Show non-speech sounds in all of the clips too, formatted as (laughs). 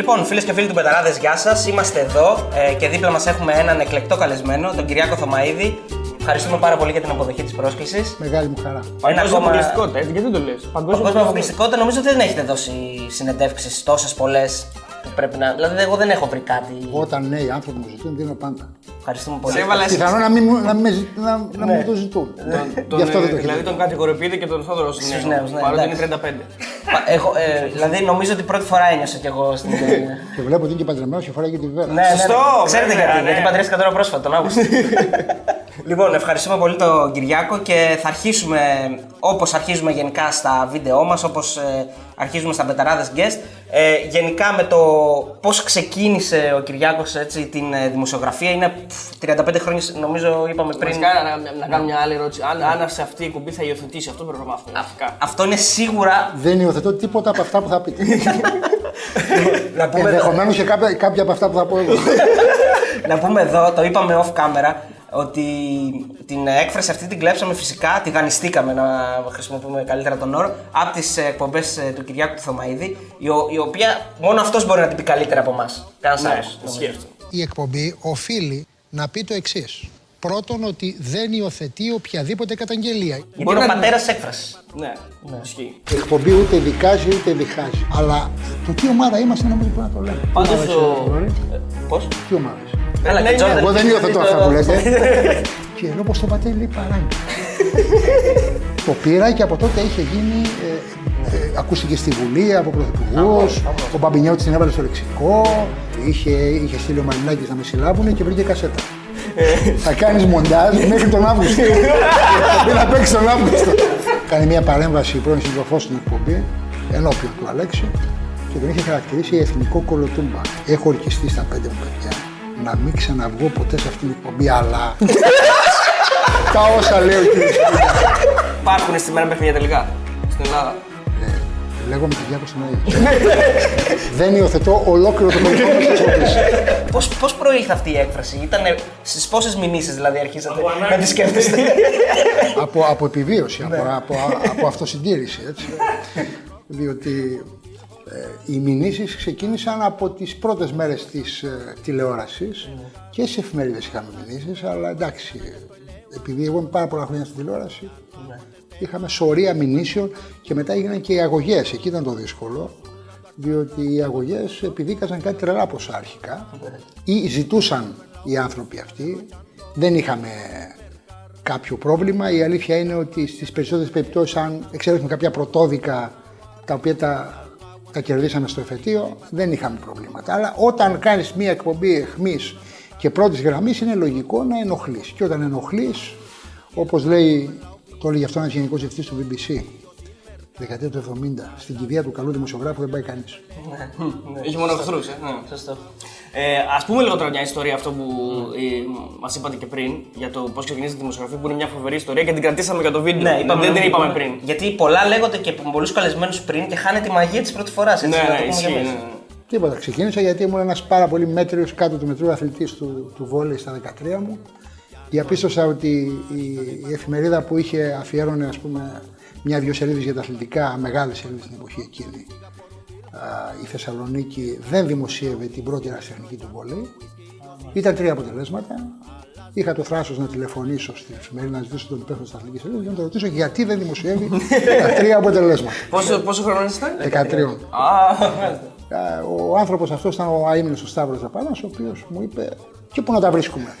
Λοιπόν, φίλες και φίλοι του Μπεταράδες, γεια σας. Είμαστε εδώ ε, και δίπλα μας έχουμε έναν εκλεκτό καλεσμένο, τον Κυριάκο Θωμαΐδη. Ευχαριστούμε πάρα πολύ για την αποδοχή της πρόσκλησης. Μεγάλη μου χαρά. Παγκόσμια αποκλειστικότητα, έτσι, γιατί δεν το λες; Παγκόσμια αποκλειστικότητα νομίζω ότι δεν έχετε δώσει συνεντεύξεις τόσες πολλές που πρέπει να. Δηλαδή, εγώ δεν έχω βρει κάτι. Όταν νέοι άνθρωποι μου ζητούν, δίνω πάντα. Ευχαριστούμε πολύ. Σε έβαλα εσύ. Πιθανό να μην, μου- να μην, με ζη- να, να Ναι. μου το ζητούν. Τον, Γι' αυτό δεν το δηλαδή χειρίζομαι. τον κατηγοροποιείτε και τον Θόδωρο Στους στους νέους, ναι, Παρότι είναι εντάξει. 35. Πα- Έχω, ε, δηλαδή, νομίζω ότι πρώτη φορά ένιωσα κι εγώ στην. Και βλέπω ότι είναι και παντρεμένο και φοράει και τη βέρα. Ναι, ναι, ναι. Σωστό, Ξέρετε βέβαια, γιατί, ναι. γιατί παντρεύτηκα τώρα πρόσφατα, τον Αύγουστο. (laughs) λοιπόν, ευχαριστούμε πολύ τον Κυριάκο και θα αρχίσουμε όπως αρχίζουμε γενικά στα βίντεό μας, όπως αρχίζουμε στα Μπεταράδες Guest. Ε, γενικά με το πώς ξεκίνησε ο Κυριάκος την ε, δημοσιογραφία είναι πφ, 35 χρόνια, νομίζω είπαμε πριν. Βασικά, να, να, να κάνω μια άλλη ερώτηση. Αν, αν σε αυτή η εκπομπή θα υιοθετήσει, αυτό πρέπει να μάθουμε. Βασικά. Αυτό είναι σίγουρα. Δεν υιοθετώ τίποτα από αυτά που θα πείτε. (laughs) να, πούμε, Ενδεχομένως και κάποια, κάποια από αυτά που θα πω εγώ. (laughs) να πούμε εδώ, το είπαμε off camera, ότι την έκφραση αυτή την κλέψαμε φυσικά, τη δανειστήκαμε να χρησιμοποιούμε καλύτερα τον όρο, από τις εκπομπές του Κυριάκου του Θωμαίδη, η, ο- η οποία μόνο αυτός μπορεί να την πει καλύτερα από εμάς. Κανένας Ναι, άλλος. ισχύει αυτό. Η εκπομπή οφείλει να πει το εξής. Πρώτον, ότι δεν υιοθετεί οποιαδήποτε καταγγελία. Γιατί Μπορεί είναι ο να- πατέρας τη έκφρασης. Ναι, ισχύει. Η εκπομπή ούτε δικάζει ούτε διχάζει. Αλλά το τι ομάδα είμαστε νομίζω πρέπει να το λέμε. Πάντως Τι ομάδα ο- είσαι, Γρηγόρη; Πώς; Τι ομάδα είσαι; Καλά, Ναι, και Jordan- Εγώ δεν υιοθετώ αυτά που λέτε. (laughs) και ενώ πως το πατέρι λέει παράγκη. το πήρα και από τότε είχε γίνει. Ε, ε, ακούστηκε στη Βουλή από πρωθυπουργούς. Ο Μπαμπινιώτης την έβαλε στο λεξικό. Είχε, είχε στείλει ο Μαρινάκης να με συλλάβουν και βρήκε κασέτα. Θα κάνεις μοντάζ μέχρι τον Αύγουστο. Πρέπει να παίξεις τον Αύγουστο. Κάνει μια παρέμβαση πρώην σύντροφός στην εκπομπή ενώπιον του Αλέξη και τον είχε χαρακτηρίσει εθνικό κολοτούμπα. Έχω ορκιστεί στα πέντε μου παιδιά να μην ξαναβγώ ποτέ σε αυτήν την εκπομπή, αλλά. (laughs) Τα όσα λέει ο κύριος Υπάρχουν στη μέρα παιχνίδια τελικά στην Ελλάδα. Λέγομαι Κυριάκο Συνάδη. Δεν υιοθετώ ολόκληρο το πολιτικό μας εκπομπής. Πώς, πώς προήλθε αυτή η έκφραση, ήταν στις πόσες μηνύσεις δηλαδή αρχίσατε να τη σκέφτεστε; από, από επιβίωση, από, από, από αυτοσυντήρηση. Έτσι. (laughs) Διότι ε, οι μηνύσεις ξεκίνησαν από τις πρώτες μέρες της ε, τηλεόρασης και σε εφημερίδες είχαμε μηνύσεις, αλλά εντάξει, επειδή εγώ είμαι πάρα πολλά χρόνια στην τηλεόραση, είχαμε σωρία μηνύσεων και μετά έγιναν και οι αγωγές, εκεί ήταν το δύσκολο, διότι οι αγωγές επιδίκαζαν κάτι τρελά ποσά αρχικά ή ζητούσαν οι άνθρωποι αυτοί, δεν είχαμε κάποιο πρόβλημα. Η αλήθεια είναι ότι στις περισσότερες περιπτώσεις αν εξέλιξαμε κάποια πρωτόδικα τα οποία τα, τα κερδίσαμε στο εφετείο, δεν είχαμε προβλήματα. Αλλά όταν κάνεις μία εκπομπή εχμής και πρώτης γραμμής είναι λογικό να ενοχλείς. Και όταν ενοχλείς, όπως λέει, το έλεγε αυτό ένας γενικός διευθυντής του BBC, δεκαετία του 70, στην κηδεία του καλού δημοσιογράφου δεν πάει κανείς. Έχει μόνο εχθρούς. Ε. Ναι. Σωστό. Ε, Α πούμε λίγο τώρα μια ιστορία αυτό που ε, μας είπατε και πριν για το πώς ξεκινήσατε τη δημοσιογραφία, που είναι μια φοβερή ιστορία και την κρατήσαμε για το βίντεο. Ναι, είπαμε δεν να την μην είπαμε πούμε. πριν. Γιατί πολλά λέγονται και από πολλούς καλεσμένους πριν και χάνεται η μαγεία της πρώτης φοράς. Ναι, ναι, ισχύει. ναι, ναι. Τίποτα. Ξεκίνησα γιατί ήμουν ένας πάρα πολύ μέτριος κάτω του μετρού αθλητής του, του βόλεϊ στα 13 μου. Διαπίστωσα ότι η, η εφημερίδα που είχε αφιέρωνε ας πούμε, μια-δυο σελίδες για τα αθλητικά, μεγάλες σελίδες στην εποχή εκείνη, α, η Θεσσαλονίκη δεν δημοσίευε την πρώτη ερασιτεχνική του βόλεϊ. Ήταν τρία αποτελέσματα. Είχα το θράσος να τηλεφωνήσω στην εφημερίδα να ζητήσω τον υπεύθυνο της αθλητικής σελίδας και να τον ρωτήσω γιατί δεν δημοσιεύει τα τρία αποτελέσματα. (laughs) Πόσο, πόσο χρόνο ήσασταν; 13. Α, μάλιστα. Ε, Ο άνθρωπος αυτός ήταν ο αίμηνο ο Σταύρος Ζαπάνα, ο οποίος μου είπε και πού να τα βρίσκουμε;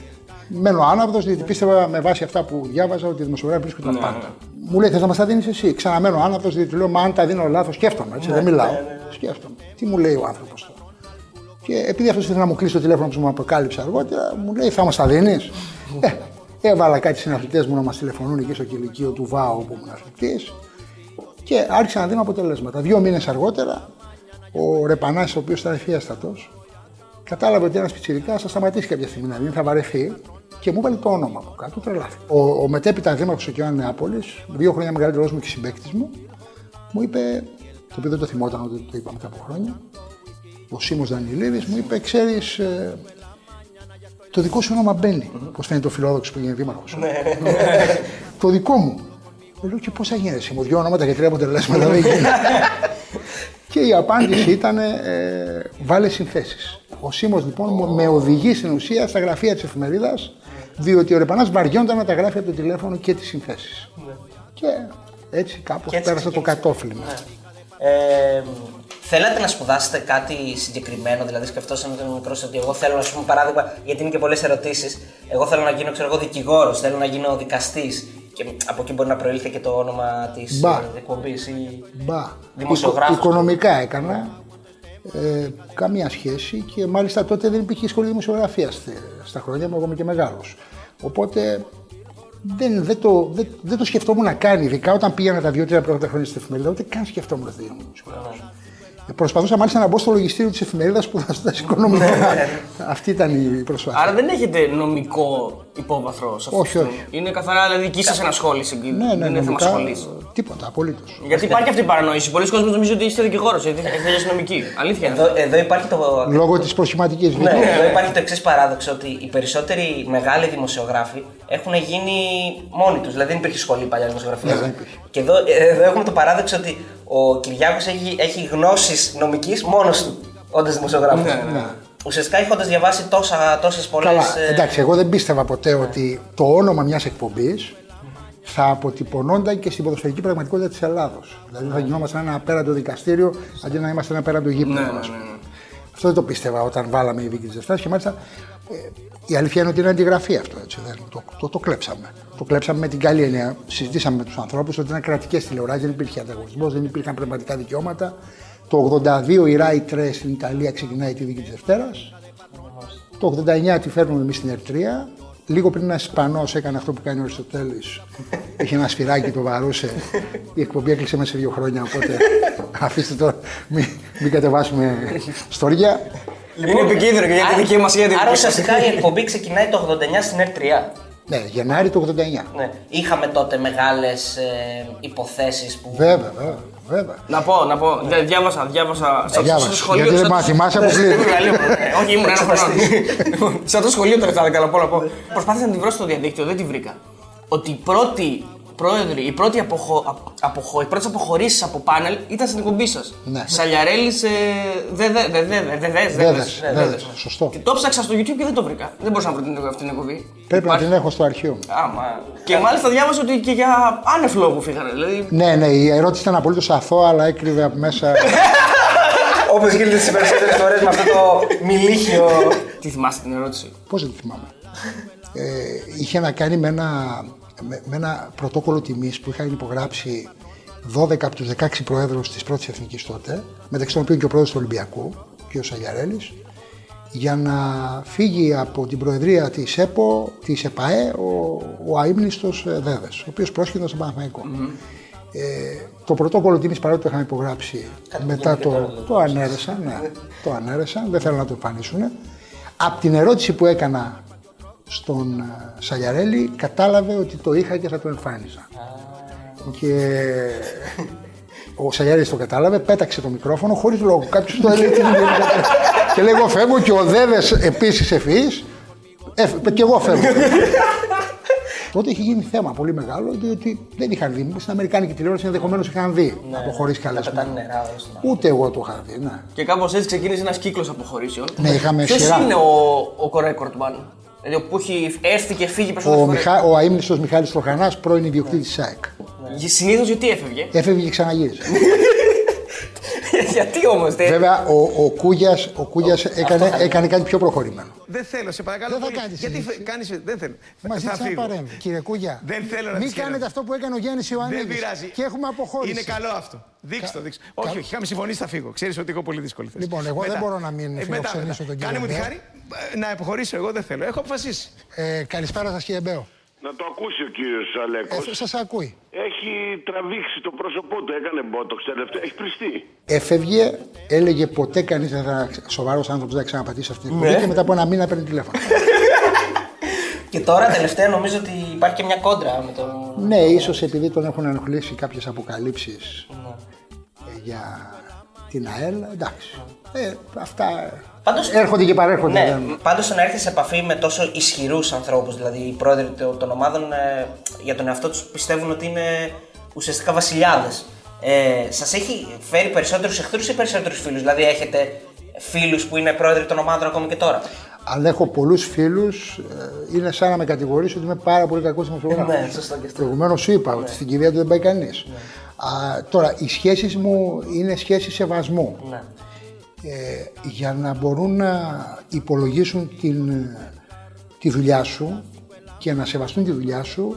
Μένω άναυδος, γιατί πίστευα με βάση αυτά που διάβαζα ότι οι δημοσιογράφοι βρίσκουν τα πάντα. Μου λέει: Θες να μας τα δίνεις εσύ; Ξαναμένω άναυδος, γιατί του λέω: Μα αν τα δίνω λάθος, σκέφτομαι. Έτσι, δεν μιλάω. Σκέφτομαι. Τι μου λέει ο άνθρωπος τώρα. Και επειδή αυτός ήθελε να μου κλείσει το τηλέφωνο που μου αποκάλυψε αργότερα, μου λέει: Θα μας τα δίνεις; ε, έβαλα κάτι συναθλητέ μου να μας τηλεφωνούν εκεί στο κηλικείο του ΒΑΟ που ήμουν αθλητής και άρχισα να δίνω αποτελέσματα. Δύο μήνες αργότερα, ο Ρεπανά, ο οποίος ήταν εφιέστατο, κατάλαβε ότι ένας πιτσυρικά θα σταματήσει κάποια στιγμή να δίνει, θα βαρεθεί και μου έβαλε το όνομα από κάτω. Τρελάθη. Ο, ο μετέπειτα δήμαρχος του Κιάνου Νεάπολης, δύο χρόνια μεγαλύτερος μου και συμπέκτη μου, μου είπε, το οποίο δεν το θυμόταν ότι το είπα μετά από χρόνια, ο Σίμω Δανιλίδης μου είπε: Ξέρεις, το δικό σου όνομα μπαίνει. Πώς φαίνεται ο φιλόδοξος που έγινε δήμαρχος. το δικό μου. Λέω και πώς θα γίνει εσύ μου, δύο ονόματα και τρία αποτελέσματα δεν γίνεται. (laughs) και η απάντηση ήταν, ε, βάλε συνθέσεις. Ο Σίμω λοιπόν με οδηγεί στην ουσία στα γραφεία της εφημερίδας, διότι ο Ρεπανάς βαριόνταν να τα γράφει από το τηλέφωνο και τις συνθέσεις. Και έτσι κάπως Και έτσι πέρασε το ξεκίνησε. κατόφλι μου. Ε, θέλατε να σπουδάσετε κάτι συγκεκριμένο, δηλαδή σκεφτόσατε όταν μικρός ότι εγώ θέλω να σου πούμε παράδειγμα, γιατί είναι και πολλές ερωτήσεις. Εγώ θέλω να γίνω, ξέρω εγώ, δικηγόρος, θέλω να γίνω δικαστής. Και από εκεί μπορεί να προήλθε και το όνομα της Μπα. εκπομπής. Ή... Μπα. Δημοσιογράφος. Οικο- οικονομικά έκανα. Ε, καμία σχέση και μάλιστα τότε δεν υπήρχε σχολή δημοσιογραφία στα χρόνια μου, εγώ είμαι και μεγάλος. Οπότε δεν, δεν, το, δεν, δεν το σκεφτόμουν να κάνει, ειδικά όταν πήγαινα τα δύο-τρία πρώτα χρόνια στην εφημερίδα, ούτε καν σκεφτόμουν ότι θα γίνω δημοσιογράφος. Ε, Προσπαθούσα μάλιστα να μπω στο λογιστήριο της εφημερίδας σπουδάζοντα οικονομικά. Αυτή ήταν η προσπάθεια. Άρα δεν έχετε νομικό υπόβαθρο σε αυτό. Όχι, το- όχι. Είναι καθαρά δηλαδή δική σας ενασχόληση. ναι, ναι, δεν είναι θέμα νομικά, σχολή. τίποτα, απολύτως. Γιατί υπάρχει αυτή η παρανόηση. Πολλοί κόσμοι νομίζουν ότι είστε δικηγόρος, γιατί έχετε αστυνομική. Αλήθεια είναι. Εδώ, εδώ υπάρχει το. Λόγω της προσχηματικής Ναι, εδώ υπάρχει το εξής παράδοξο ότι οι περισσότεροι μεγάλοι δημοσιογράφοι έχουν γίνει μόνοι τους. Δηλαδή δεν υπήρχε σχολή παλιά δημοσιογραφία. Ναι, δεν υπήρχε. Και εδώ, ε, εδώ έχουμε το παράδοξο ότι ο Κυριάκος έχει, έχει γνώσεις νομικής μόνος του όντας δημοσιογράφος. Ναι, ναι. Ουσιαστικά έχοντας διαβάσει τόσα, τόσες πολλές... Καλά, ε, εντάξει, εγώ δεν πίστευα ποτέ ότι το όνομα μιας εκπομπής θα αποτυπωνόταν και στην ποδοσφαιρική πραγματικότητα της Ελλάδος. Δηλαδή θα γινόμασταν ένα απέραντο δικαστήριο αντί να είμαστε ένα απέραντο γήπεδο. Ναι, ναι, ας πούμε. ναι, ναι. Αυτό δεν το πίστευα όταν βάλαμε η δίκη τη Δευτέρα και μάλιστα ε, η αλήθεια είναι ότι είναι αντιγραφή αυτό. Έτσι, δεν, το, το, το κλέψαμε. Το κλέψαμε με την καλή έννοια. Συζητήσαμε με τους ανθρώπους ότι ήταν κρατικές τηλεοράσεις, δεν υπήρχε ανταγωνισμός, δεν υπήρχαν πνευματικά δικαιώματα. Το 82 η Rai 3 στην Ιταλία ξεκινάει τη δίκη της Δευτέρας. Το 89 τη φέρνουμε εμείς στην Ερτρία. Λίγο πριν ένα Ισπανός έκανε αυτό που κάνει ο Αριστοτέλης. Είχε ένα σφυράκι, το βαρούσε. Η εκπομπή έκλεισε μέσα σε δύο χρόνια. Οπότε αφήστε το, μην, μην κατεβάσουμε στόρια. Είναι επικίνδυνο και για τη δική μας για την Άρα ουσιαστικά η εκπομπή ξεκινάει το 89 στην ΕΡΤ3. Ναι, Γενάρη του 89. Ναι. Είχαμε τότε μεγάλες ε, υποθέσεις που... Βέβαια, βέβαια. βέβαια. Να πω, να πω. Δια- Διάβασα, διάβασα. Στο, διάβασες, στο σχολείο. γιατί στο- δεν μα θυμάσαι από στο πλήρη. μεγαλείο, ε, Όχι, ήμουν ένας χρόνος. Λοιπόν, Σε αυτό το σχολείο τώρα θα καλά πω να πω. Προσπάθησα να την βρω στο διαδίκτυο, δεν τη βρήκα. Ότι η πρώτη πρόεδροι, η πρώτη αποχω... απο- αποχω... οι πρώτες αποχωρήσεις από πάνελ ήταν στην εκπομπή σας. Ναι. Σαλιαρέλης, ε, δε, δε, δε, δε, δε, δε, δε, Βέβες, δε, βέβες, δε. σωστό. Και το ψάξα στο YouTube και δεν το βρήκα. Δεν μπορούσα να βρω την- αυτή την εκπομπή. Πρέπει να Υπάρχει- την έχω στο αρχείο μου. Άμα. Και μάλιστα διάβασα ότι και για άνευ λόγου φύγανε. Δηλαδή, Ναι, ναι, η ερώτηση ήταν απολύτως αθώα, αλλά έκρυβε από μέσα. (laughs) Όπως γίνεται στις περισσότερες φορές με αυτό το μιλίχιο... τι θυμάστε την ερώτηση; Πώς δεν τη θυμάμαι. Ε, είχε να κάνει με ένα, με, με ένα πρωτόκολλο τιμής που είχαν υπογράψει 12 από τους 16 προέδρους της πρώτης εθνικής τότε, μεταξύ των οποίων και ο πρόεδρος του Ολυμπιακού, κ. Σαγιαρέλη, για να φύγει από την προεδρία της ΕΠΟ, της ΕΠΑΕ, ο, ο αείμνηστος Δέδες, ο οποίος πρόσχεδε στον παναθηναικο Ε, το πρωτόκολλο τιμής παρότι το είχαν υπογράψει μετά το, το ανέρεσαν, ναι, το ανέρεσαν, δεν θέλουν να το εμφανίσουν. Από την ερώτηση που έκανα στον ε, Σαγιαρέλη κατάλαβε ότι το είχα και θα το εμφάνιζα. Και ο Σαγιαρέλης το κατάλαβε, πέταξε το μικρόφωνο χωρίς λόγο. Κάποιος το έλεγε τι δεν κατάλαβε. Και λέει εγώ φεύγω και ο Δέδες επίσης ευφυής, έφε- και εγώ φεύγω. Τότε είχε γίνει θέμα πολύ μεγάλο, διότι δεν είχαν δει. Στην Αμερικάνικη τηλεόραση ενδεχομένως είχαν δει από χωρί Τα πετάνε καλεσμένο. νερά όλο στον Ούτε εγώ το είχα δει, ναι. Και κάπως έτσι ξεκίνησε ένας κύκλος αποχωρήσεων. Ναι, είχαμε Ποιος σειρά. είναι ο, ο record man, Δηλαδή που έχει έρθει και φύγει περισσότερε Ο, φορέ. Μιχα... ο αείμνηστος Μιχάλης Τροχανάς, πρώην ιδιοκτήτης της ΑΕΚ. Συνήθως γιατί έφευγε; Έφευγε και ξαναγύρισε. (laughs) γιατί όμως. Βέβαια, ο, ο Κούγιας, ο Κούγιας έκανε, έκανε κάτι πιο προχωρημένο. Δεν θέλω, σε παρακαλώ. Δεν θα πολύ. κάνεις Γιατί συζήτηση. φε- κάνεις, δεν θέλω. Μα θα ζήτησε να φύγω. παρέμβει. Κύριε Κούγια, Δεν θέλω να μην τις χαίρομαι. κάνετε αυτό που έκανε ο Γέννης Δεν Ιωαννίδης. πειράζει. Και έχουμε αποχώρηση. Είναι καλό αυτό. Δείξτε το, δείξτε. Όχι, όχι, είχαμε συμφωνήσει, θα φύγω. Ξέρεις ότι έχω πολύ δύσκολη θέση. Λοιπόν, εγώ δεν μπορώ να μην μετά, φιλοξενήσω μετά. τον κύριο Κάνε μου τη Μπέο. χάρη ε, να αποχωρήσω. Εγώ δεν θέλω. Έχω αποφασίσει. Ε, καλησπέρα σας κύριε Μπέο. Να το ακούσει ο κύριος Αλέκος. Ε, σας ακούει. Έχει τραβήξει το πρόσωπό του, έκανε μπότοξ τελευταία, έχει πριστεί. Έφευγε, έλεγε ποτέ κανείς δεν θα σοβαρός άνθρωπος δεν θα ξαναπατήσει αυτή την εκπομπή και μετά από ένα μήνα παίρνει τηλέφωνο. (laughs) Και τώρα τελευταία νομίζω ότι υπάρχει και μια κόντρα με τον. ναι, ίσως επειδή τον έχουν ενοχλήσει κάποιες αποκαλύψεις για την ΑΕΛ, εντάξει. Ε, αυτά Πάντως- έρχονται και παρέρχονται. Ναι, δεν- πάντως το να έρθεις σε επαφή με τόσο ισχυρούς ανθρώπους, δηλαδή οι πρόεδροι των- των ομάδων ε, για τον εαυτό τους πιστεύουν ότι είναι ουσιαστικά βασιλιάδες. Ε, Σας έχει φέρει περισσότερους εχθρούς ή περισσότερους φίλους, δηλαδή έχετε φίλους που είναι πρόεδροι των ομάδων ακόμη και τώρα; Αλλά έχω πολλούς φίλους. Είναι σαν να με κατηγορήσει ότι είμαι πάρα πολύ κακός δημοσιογράφος. Ναι, σωστό και αυτό. Προηγουμένως σου είπα ότι στην κηδεία του δεν πάει κανείς. Τώρα, οι σχέσεις μου είναι σχέσεις σεβασμού. Ναι. Ε, για να μπορούν να υπολογίσουν την, τη δουλειά σου και να σεβαστούν τη δουλειά σου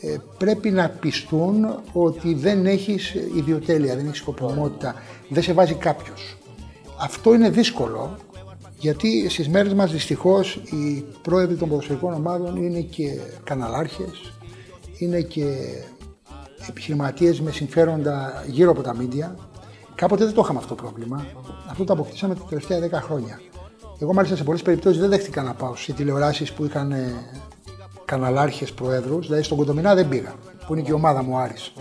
ε, πρέπει να πιστούν ότι δεν έχεις ιδιοτέλεια, δεν έχεις σκοπιμότητα, δεν σε βάζει κάποιος. Αυτό είναι δύσκολο γιατί στις μέρες μας δυστυχώς οι πρόεδροι των ποδοσφαιρικών ομάδων είναι και καναλάρχες, είναι και επιχειρηματίες με συμφέροντα γύρω από τα μίντια. Κάποτε δεν το είχαμε αυτό το πρόβλημα. Αυτό το αποκτήσαμε τα τελευταία 10 χρόνια. Εγώ μάλιστα σε πολλές περιπτώσεις δεν δέχτηκα να πάω σε τηλεοράσεις που είχαν ε, καναλάρχες προέδρους, δηλαδή στον Κοντομινά δεν πήγα, που είναι και η ομάδα μου Άρης.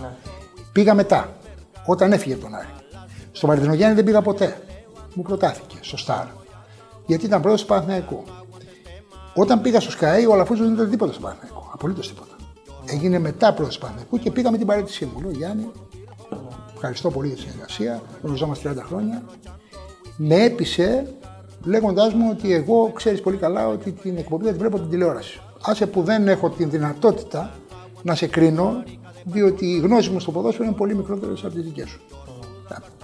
Πήγα μετά, όταν έφυγε από τον Άρη. Στο Μαρτινογιάννη δεν πήγα ποτέ. Μου προτάθηκε στο Σταρ. Γιατί ήταν πρόεδρος του Παναθηναϊκού. Όταν πήγα στο Sky, ο Αλαφούζος δεν ήταν τίποτα στο Παναθηναϊκό. Απολύτως τίποτα. Έγινε μετά πρόεδρος του Παναθηναϊκού και πήγα με την παρέτησή μου. Λέω Γιάννη, ευχαριστώ πολύ για τη συνεργασία. Γνωριζόμαστε 30 χρόνια. Με έπεισε λέγοντάς μου ότι εγώ ξέρεις πολύ καλά ότι την εκπομπή δεν τη βλέπω την τηλεόραση. Άσε που δεν έχω την δυνατότητα να σε κρίνω, διότι οι γνώσει μου στο ποδόσφαιρο είναι πολύ μικρότερε από τις δικές σου.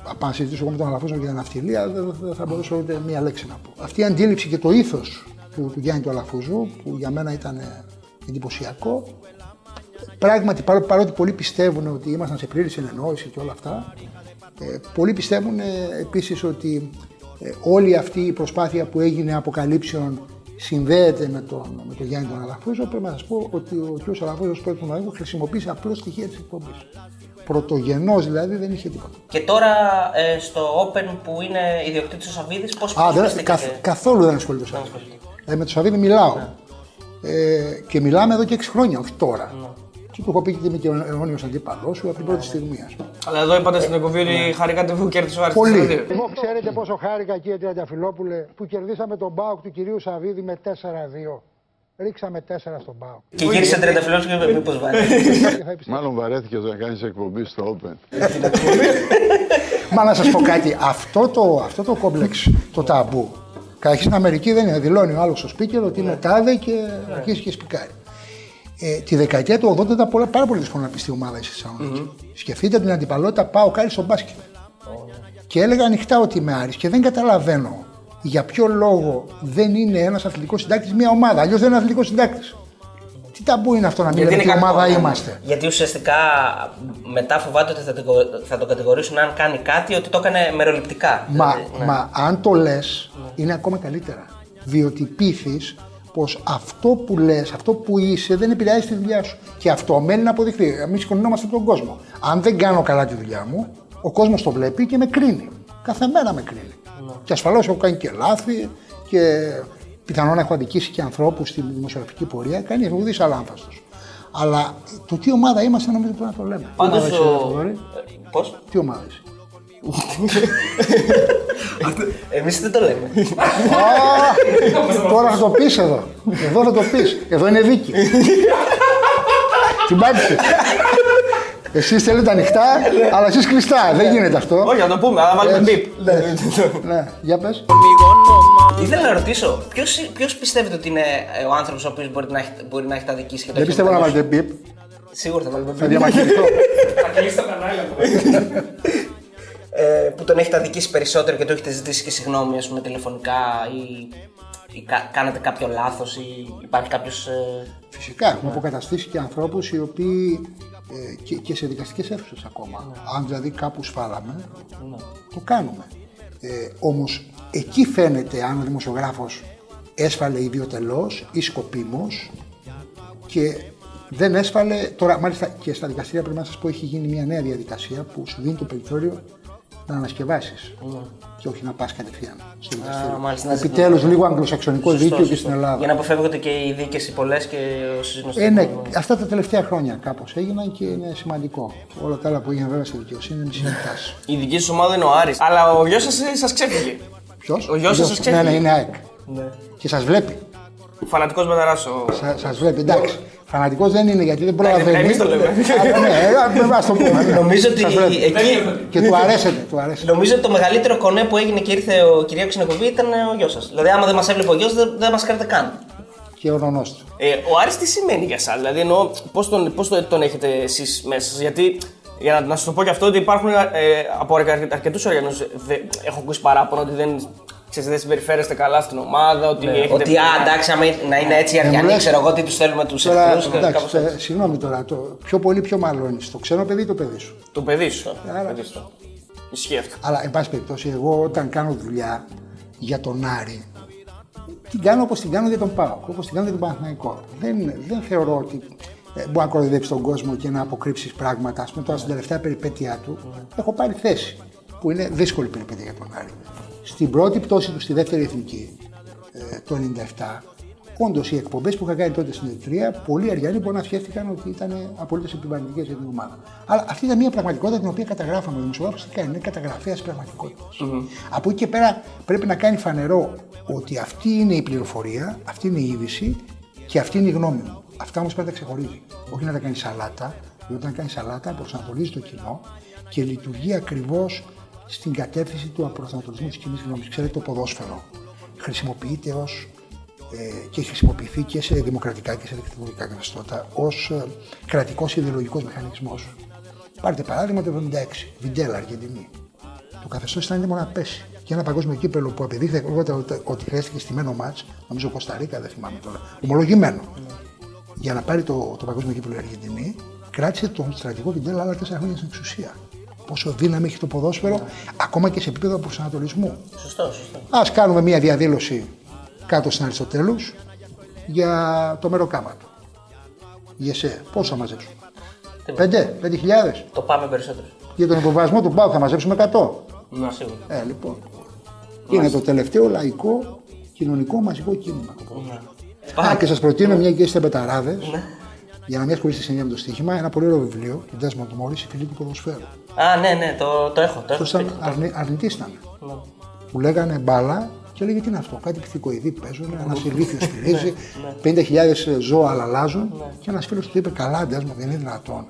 Θα πάω να συζητήσω εγώ με τον Αλαφούζο για την ναυτιλία, δεν δεν θα μπορούσα ούτε μία λέξη να πω. Αυτή η αντίληψη και το ήθος του, του Γιάννη του Αλαφούζου, που για μένα ήταν εντυπωσιακό, πράγματι παρό- παρότι πολλοί πιστεύουν ότι ήμασταν σε πλήρης συνεννόηση και όλα αυτά, ε, πολλοί πιστεύουν ε, επίσης ότι ε, όλη αυτή η προσπάθεια που έγινε αποκαλύψεων συνδέεται με τον, με τον Γιάννη τον Αλαφούζο. Πρέπει να σας πω ότι ο κ. Αλαφούζος πρώτο του Μαγκού χρησιμοποίησε απλώς στοιχεία της εκπομπής. Πρωτογενός δηλαδή δεν είχε τίποτα. Και τώρα ε, στο Open που είναι ιδιοκτήτης ο Σαββίδης, πώς Α, δεν, καθ, καθόλου δεν ασχολείται ο Σαββίδης. Ε, με τον Σαββίδη μιλάω. Ε, και μιλάμε εδώ και 6 χρόνια, όχι τώρα. Και του έχω πει και είμαι και ο αιώνιο αντίπαλός σου από την πρώτη στιγμή, ας πούμε. Αλλά εδώ είπατε στην εκπομπή ότι χαρήκατε που κέρδισε ο Άρης Πολύ. 4-2. Εγώ ξέρετε πόσο χάρηκα κύριε Τριανταφυλόπουλε που κερδίσαμε τον Μπάουκ του κυρίου Σαββίδη με 4-2. Ρίξαμε 4 στον Μπάουκ. Και γύρισε τριανταφυλλό και είπε: Μήπως βάλει. Μάλλον βαρέθηκε να κάνεις εκπομπή στο Open. Μα να σας πω κάτι, αυτό το, αυτό το κόμπλεξ, το ταμπού, καταρχήν στην Αμερική δεν είναι. Δηλώνει ο άλλος στο σπίκερ ότι είναι τάδε και αρχίζει και σπικάρει. Ε, τη δεκαετία του 80 ήταν πολλά, πάρα πολύ δύσκολο να πει στη ομάδα στη θεσσαλονικη Σκεφτείτε την αντιπαλότητα πάω κάρι στο μπάσκετ. Και έλεγα ανοιχτά ότι είμαι Άρης και δεν καταλαβαίνω για ποιο λόγο δεν είναι ένας αθλητικός συντάκτης μια ομάδα. Αλλιώς δεν είναι αθλητικός συντάκτης. Τι ταμπού είναι αυτό να μην Γιατί λέμε είναι τι κακό, ομάδα ναι. είμαστε; Γιατί ουσιαστικά μετά φοβάται ότι θα το, θα το κατηγορήσουν αν κάνει κάτι ότι το έκανε μεροληπτικά. Μα, Δηλαδή, ναι. μα αν το λες, είναι ακόμα καλύτερα. Διότι πείθεις πως αυτό που λες, αυτό που είσαι, δεν επηρεάζει τη δουλειά σου. Και αυτό μένει να αποδειχθεί. Εμείς κοινωνόμαστε τον κόσμο. Αν δεν κάνω καλά τη δουλειά μου, ο κόσμος το βλέπει και με κρίνει. Κάθε μέρα με κρίνει. Και ασφαλώς έχω κάνει και λάθη και πιθανόν να έχω αδικήσει και ανθρώπους στη δημοσιογραφική πορεία. Κανείς, εγώ δεν είσαι αλάνθαστο. Αλλά το τι ομάδα είμαστε νομίζω πρέπει να το λέμε. Πάντως Τι ομάδα είσαι, ο- Θοδωρή; Πώς; Τι ομάδα είσαι; (laughs) Εμείς δεν το λέμε. Α, Τώρα θα το πεις εδώ. Εδώ θα το πεις. Εδώ είναι δίκη. Την πάτησε. Εσείς θέλετε ανοιχτά, αλλά εσείς κλειστά. Δεν γίνεται αυτό. Όχι, να το πούμε, αλλά βάλουμε Έτσι. μπιπ. Ναι, για πες. Ήθελα να ρωτήσω, ποιος πιστεύετε ότι είναι ε, ο άνθρωπος ο οποίος μπορεί να έχει, μπορεί να έχει τα δική και το Δεν έχει πιστεύω να μεταλλώσει; βάλετε μπιπ. Σίγουρα θα βάλουμε Θα μπιπ. διαμαχηθώ. (laughs) ε, που τον έχετε αδικήσει περισσότερο και του έχετε ζητήσει και συγγνώμη, ας πούμε, τηλεφωνικά ή, ή κα- κάνατε κάποιο λάθος ή υπάρχει κάποιος. Ε, Φυσικά, έχουμε αποκαταστήσει και ανθρώπους οι οποίοι ε, και, και σε δικαστικές αίθουσες ακόμα. Αν δηλαδή κάπου σφάλαμε, το κάνουμε. Ε, όμως εκεί φαίνεται αν ο δημοσιογράφος έσφαλε ιδιωτελώς ή σκοπίμως και δεν έσφαλε. Τώρα, μάλιστα και στα δικαστήρια πρέπει να σας πω: έχει γίνει μια νέα διαδικασία που σου δίνει το περιθώριο να ανασκευάσεις και όχι να πας κατευθείαν στο δικαστήριο. μάλιστα, να Επιτέλους, λίγο αγγλοσαξονικό σωστό, δίκαιο και σωστό. στην Ελλάδα. Για να αποφεύγονται και οι δίκες οι πολλές και ο συσνωστικό. Ε, ναι, αυτά τα τελευταία χρόνια κάπως έγιναν και είναι σημαντικό. Όλα τα άλλα που έγιναν βέβαια στη δικαιοσύνη είναι συνεχτά. Η δική σου ομάδα είναι ο Άρης. Αλλά ο γιος σας σας ξέφυγε. Ποιος; Ο γιος σας ξέφυγε. Ναι, ναι, είναι ΑΕΚ. Και σας βλέπει. Φανατικός μεταράς ο. Σα σας βλέπει. Εντάξει. Φανατικός δεν είναι γιατί δεν προλαβαίνει. εμείς το λέμε. Αλλά ναι, ε, ας το πούμε. (laughs) Νομίζω ότι Σας λέω. εκεί. Και του αρέσετε, του αρέσετε. Νομίζω ότι το μεγαλύτερο κονέ που έγινε και ήρθε ο Κυριάκος στην εκπομπή ήταν ο γιος σας. Δηλαδή, άμα δεν μας έβλεπε ο γιος, δεν, δεν μας κάνετε καν. Και ο νονός του. Ε, ο Άρης τι σημαίνει για εσάς, δηλαδή εννοώ πώς τον, πώς τον, τον έχετε εσείς μέσα σας, γιατί για να, να σας το πω και αυτό ότι υπάρχουν ε, από αρκετούς οργανού. Έχω ακούσει παράπονο ότι δεν, ξέρετε, δεν συμπεριφέρεστε καλά στην ομάδα, ότι έχετε. Ναι, Ότι, α, εντάξει, άμα να είναι έτσι οι Ε, μου Αριανοί, λες- ξέρω εγώ τι τους θέλουμε τους Τώρα, εχθρούς. εντάξει, ε, συγγνώμη τώρα, το πιο πολύ πιο μάλλον το ξένο παιδί ή το παιδί σου; Το παιδί σου. Άρα- παιδί σου. Ισχύει αυτό. Αλλά, εν πάση περιπτώσει, εγώ όταν κάνω δουλειά για τον Άρη, την κάνω όπως την κάνω για τον Πάοκ, όπως την κάνω για τον Παναθηναϊκό. Δεν, δεν θεωρώ ότι ε, μπορεί να κοροϊδέψει τον κόσμο και να αποκρύψεις πράγματα. Α πούμε, τώρα στην τελευταία περιπέτειά του έχω πάρει θέση, που είναι δύσκολη περιπέτεια για τον Άρη. Στην πρώτη πτώση του στη δεύτερη εθνική, ε, το 97, όντως οι εκπομπές που είχα κάνει τότε στην Ερυθρία, πολλοί Αριανοί μπορεί να σκέφτηκαν ότι ήταν απολύτως επιβαρυντικές για την ομάδα. Αλλά αυτή ήταν μια πραγματικότητα την οποία καταγράφαμε. Ο δημοσιογράφο τι κάνει, είναι καταγραφέας πραγματικότητας. Από εκεί και πέρα πρέπει να κάνει φανερό ότι αυτή είναι η πληροφορία, αυτή είναι η είδηση και αυτή είναι η γνώμη μου. Αυτά όμως πρέπει να τα ξεχωρίζει. Όχι να τα κάνει σαλάτα, διότι όταν κάνεις σαλάτα προσανατολίζει το κοινό και λειτουργεί ακριβώς στην κατεύθυνση του προσανατολισμού της κοινής γνώμης. Ξέρετε, το ποδόσφαιρο χρησιμοποιείται ως ε, και έχει χρησιμοποιηθεί και σε δημοκρατικά και σε δικτατορικά καθεστώτα ως ε, κρατικός ιδεολογικός μηχανισμός. Πάρτε παράδειγμα το 76, Βιντέλα, Αργεντινή. Το καθεστώς ήταν έτοιμο να πέσει. Και ένα παγκόσμιο κύπελο που απεδείχθηκε αργότερα ότι- ότι χρειάστηκε στημένο μάτς, νομίζω Κωνσταντίνα, δεν θυμάμαι τώρα, ομολογημένο. Για να πάρει το, το παγκόσμιο κύπελο η Αργεντινή, κράτησε τον στρατηγό Βιντέλα άλλα τέσσερα χρόνια στην εξουσία. Πόσο δύναμη έχει το ποδόσφαιρο, ακόμα και σε επίπεδο προσανατολισμού. Σωστό, σωστό. Α κάνουμε μια διαδήλωση κάτω στην Αριστοτέλους για το μεροκάμα του. Για εσέ, πόσο θα μαζέψουμε. Πέντε, πέντε χιλιάδες; Το πάμε περισσότερο. Για τον υποβασμό του Πάου θα μαζέψουμε 100. Να σίγουρα. Ε, λοιπόν. Είναι το τελευταίο λαϊκό κοινωνικό μαζικό κίνημα. το ποδόσφαιρο. Α, και σας προτείνω μια και είστε μπεταράδες, για να μην ασχολείστε συνέχεια με το στοίχημα, ένα πολύ ωραίο βιβλίο του Ντέσμοντ Μόρις, Η Φυλή του Ποδοσφαίρου. Α, ναι, ναι, το, το έχω. Το έχω Αυτό σπίτι. ήταν αρνη, αρνητή ήταν. Που λέγανε μπάλα και λέγε τι είναι αυτό. Κάτι πιθηκοειδή παίζουν, ένας ηλίθιος (laughs) σφυρίζει, 50.000 ζώα αλαλάζουν. Και ένας φίλος του είπε: Καλά, Ντέσμοντ, δεν είναι δυνατόν.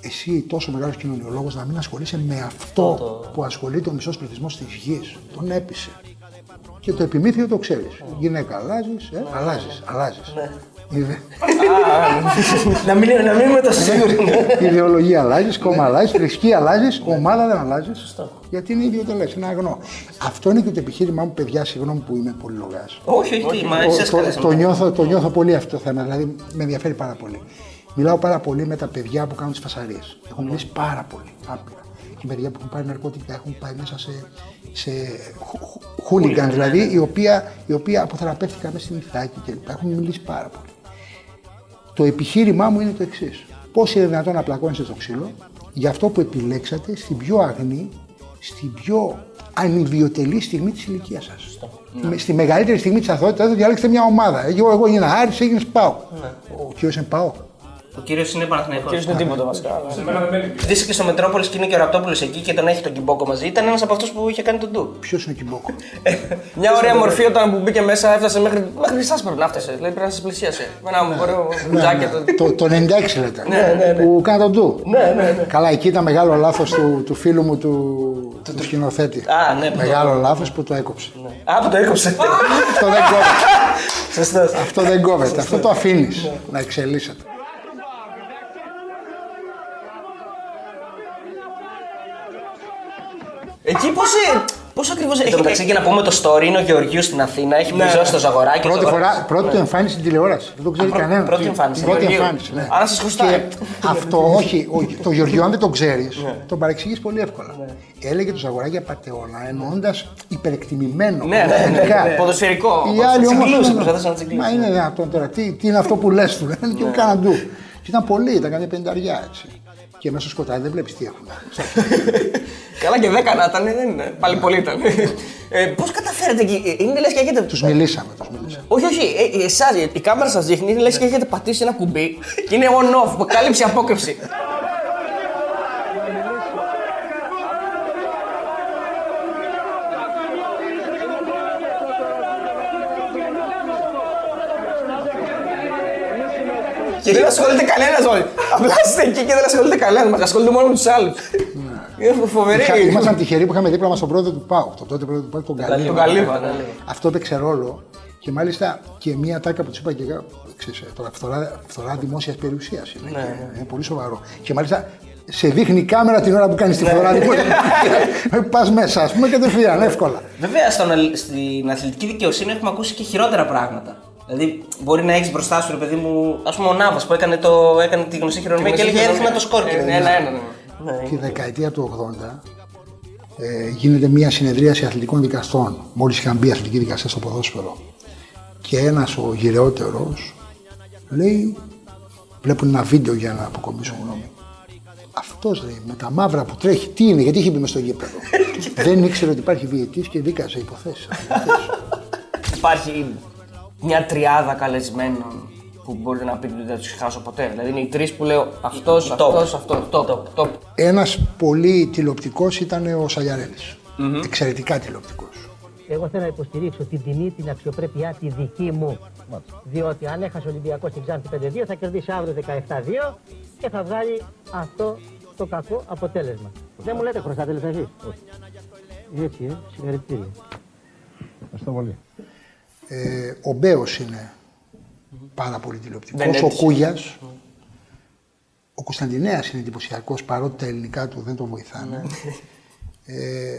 Εσύ τόσο μεγάλος κοινωνιολόγος να μην ασχολείσαι με αυτό που ασχολείται ο μισός πληθυσμός της γης. Τον έπεισε. Και το επιμήθειο το ξέρεις. Γυναίκα αλλάζεις, ε, αλλάζεις, αλλάζεις. Να, μην, να μην είμαι το σίγουροι. Ιδεολογία αλλάζεις, κόμμα αλλάζεις, θρησκεία αλλάζεις, ομάδα δεν αλλάζεις. Γιατί είναι ιδιωτελέ, είναι αγνό. Αυτό είναι και το επιχείρημά μου, παιδιά, συγγνώμη που είμαι πολύ λογάς. όχι, όχι, τι, μα εσύ το, έσκαλες. το, νιώθω, το νιώθω πολύ αυτό το θέμα, δηλαδή με ενδιαφέρει πάρα πολύ. Μιλάω πάρα πολύ με τα παιδιά που κάνουν τις φασαρίες. Έχω μιλήσει πάρα πολύ, άπειρα. Και παιδιά που έχουν πάρει ναρκωτικά, έχουν πάει μέσα σε, σε χούλιγκανς, δηλαδή, οι οποία, οι οποία αποθεραπεύτηκαν μέσα στην Ιθάκη κλπ. Έχουν μιλήσει πάρα πολύ. Το επιχείρημά μου είναι το εξής. Πώς είναι δυνατόν να πλακώνεστε στο ξύλο; Για αυτό που επιλέξατε στην πιο αγνή, στην πιο ανιδιοτελή στιγμή της ηλικίας σας. Στη μεγαλύτερη στιγμή της αθωότητας, θα διαλέξετε μια ομάδα. Εγώ, εγώ έγινα Άρης, έγινες Πάο. Ο κύριος είναι Πάο. Ο κύριος είναι Παναθηναϊκός. Κύριος είναι τίποτα βασικά. αλλά- Δεις και στο Μετρόπολης και είναι και ο Ραπτόπουλος εκεί και τον έχει τον Κιμπόκο μαζί. Ήταν ένας από αυτούς που είχε κάνει τον ντου. Ποιος είναι ο Κιμπόκο; Μια ωραία μορφή όταν που μπήκε μέσα έφτασε μέχρι. Μέχρι εσάς πρέπει να φτάσει. Δηλαδή πρέπει να σας πλησίασε. Με ένα ωραίο μπουζάκι. το- το, το 96 λέτε. Που κάνα τον ντου. Καλά, εκεί ήταν μεγάλο λάθος του, του φίλου μου του, του, σκηνοθέτη. Α, ναι, που το- Μεγάλο λάθος που το έκοψε. Α, που το έκοψε. Αυτό δεν κόβεται. Σωστός. Αυτό δεν κόβεται. Αυτό το αφήνεις να εξελίσσεται. Εκεί πώς. Πώς ακριβώς Εν τω μεταξύ και να πούμε το story είναι ο Γεωργίου στην Αθήνα. Έχει μπουζώσει το ζαγοράκι. Πρώτη το φορά, πρώτη του εμφάνιση στην τηλεόραση. Δεν το ξέρει Α, πρω- κανένας. πρώτη εμφάνιση. Πρώτη Γεωργίου. εμφάνιση, ναι. Άρα σας χρωστάει. Και αυτό, όχι, όχι, το Γεωργιό, αν δεν το ξέρεις, τον παρεξηγείς πολύ εύκολα. Έλεγε το ζαγοράκι πατεώνα εννοώντας υπερεκτιμημένο. Ναι, ναι, ναι, γενικά. ναι, ποδοσφαιρικό. Οι άλλοι όμως. τσιγκλούσε, προσπαθούσε να τσιγκλούσε. Μα είναι δυνατόν τώρα, τι, τι είναι αυτό που λες του. λένε Και μου κάναν ντου. Και ήταν πολύ, ήταν καμιά πενταριά έτσι. Και μέσα στο σκοτάδι δεν βλέπεις τι έχουν. Καλά και δέκα να ήταν, δεν είναι. Πάλι πολύ ήταν. Ε, Πώς καταφέρετε εκεί, είναι λες και έχετε. Τους μιλήσαμε, τους μιλήσαμε. Όχι, όχι, ε, εσάς, η κάμερα σας δείχνει, είναι λες και έχετε πατήσει ένα κουμπί και είναι on-off, κάλυψη απόκρυψη. Και δεν ασχολείται κανένας όλοι. Απλά είστε εκεί και δεν ασχολείται κανένας. Μας ασχολείται μόνο με τους άλλους. Είναι φοβερή. Είχα- Ήμασταν τυχεροί που είχαμε δίπλα μας τον πρόεδρο του ΠΑΟΚ, τον τότε πρόεδρο του ΠΑΟΚ, τον Καλή. Τον Καλύβα. ναι. Αυτό έπαιξε ρόλο και μάλιστα και μία τάκα που τους είπα και εγώ. Ξέρεις, ε, τώρα φθορά, φθορά δημόσιας περιουσίας είναι. Ναι, και Είναι πολύ σοβαρό. Και μάλιστα σε δείχνει η κάμερα την ώρα που κάνεις τη φθορά δημόσια. Πας μέσα, ας πούμε, κατευθείαν, εύκολα. Βέβαια, στον, αλ- στην αθλητική δικαιοσύνη έχουμε ακούσει και χειρότερα πράγματα. Δηλαδή, μπορεί να έχεις μπροστά σου, ρε παιδί μου, ας πούμε, ο Νάβα που έκανε, το, έκανε τη γνωστή χειρονομία και έλεγε έριχνα το σκορ. και Ε, δεν Ένα, ένα. ναι. Τη δεκαετία του 80 ε, γίνεται μια συνεδρίαση αθλητικών δικαστών. Μόλις είχαν μπει αθλητικοί δικαστές στο ποδόσφαιρο. Και ένας ο γυρεότερος λέει: Βλέπουν ένα βίντεο για να αποκομίσουν γνώμη. Αυτός λέει με τα μαύρα που τρέχει, τι είναι, γιατί έχει μπει μες στο γήπεδο. (laughs) Δεν ήξερε ότι υπάρχει διαιτής και δίκασε υποθέσεις. (laughs) Υπάρχει μια τριάδα καλεσμένων που μπορείτε να πείτε ότι δεν τους χάσω ποτέ. Δηλαδή είναι οι τρεις που λέω αυτός, αυτός, αυτός. Top, top. ένας πολύ τηλεοπτικός ήταν ο σαλιαρελη Εξαιρετικά τηλεοπτικός. Εγώ θέλω να υποστηρίξω την τιμή, την αξιοπρέπειά τη δική μου. Διότι αν έχασε ο Ολυμπιακός στην Ξάνθη 5-2, θα κερδίσει αύριο 17-2 και θα βγάλει αυτό το κακό αποτέλεσμα. Δεν μου λέτε χρωστάτε λεφτά εσείς. Όχι. Έτσι, ε, συγχαρητήρια. Ευχαριστώ πολύ. Ε, ο Μπέος είναι πάρα πολύ τηλεοπτικός. Δεν Ο έτυχε. Κούγιας. Ο Κωνσταντινέας είναι εντυπωσιακός παρότι τα ελληνικά του δεν τον βοηθάνε. ε,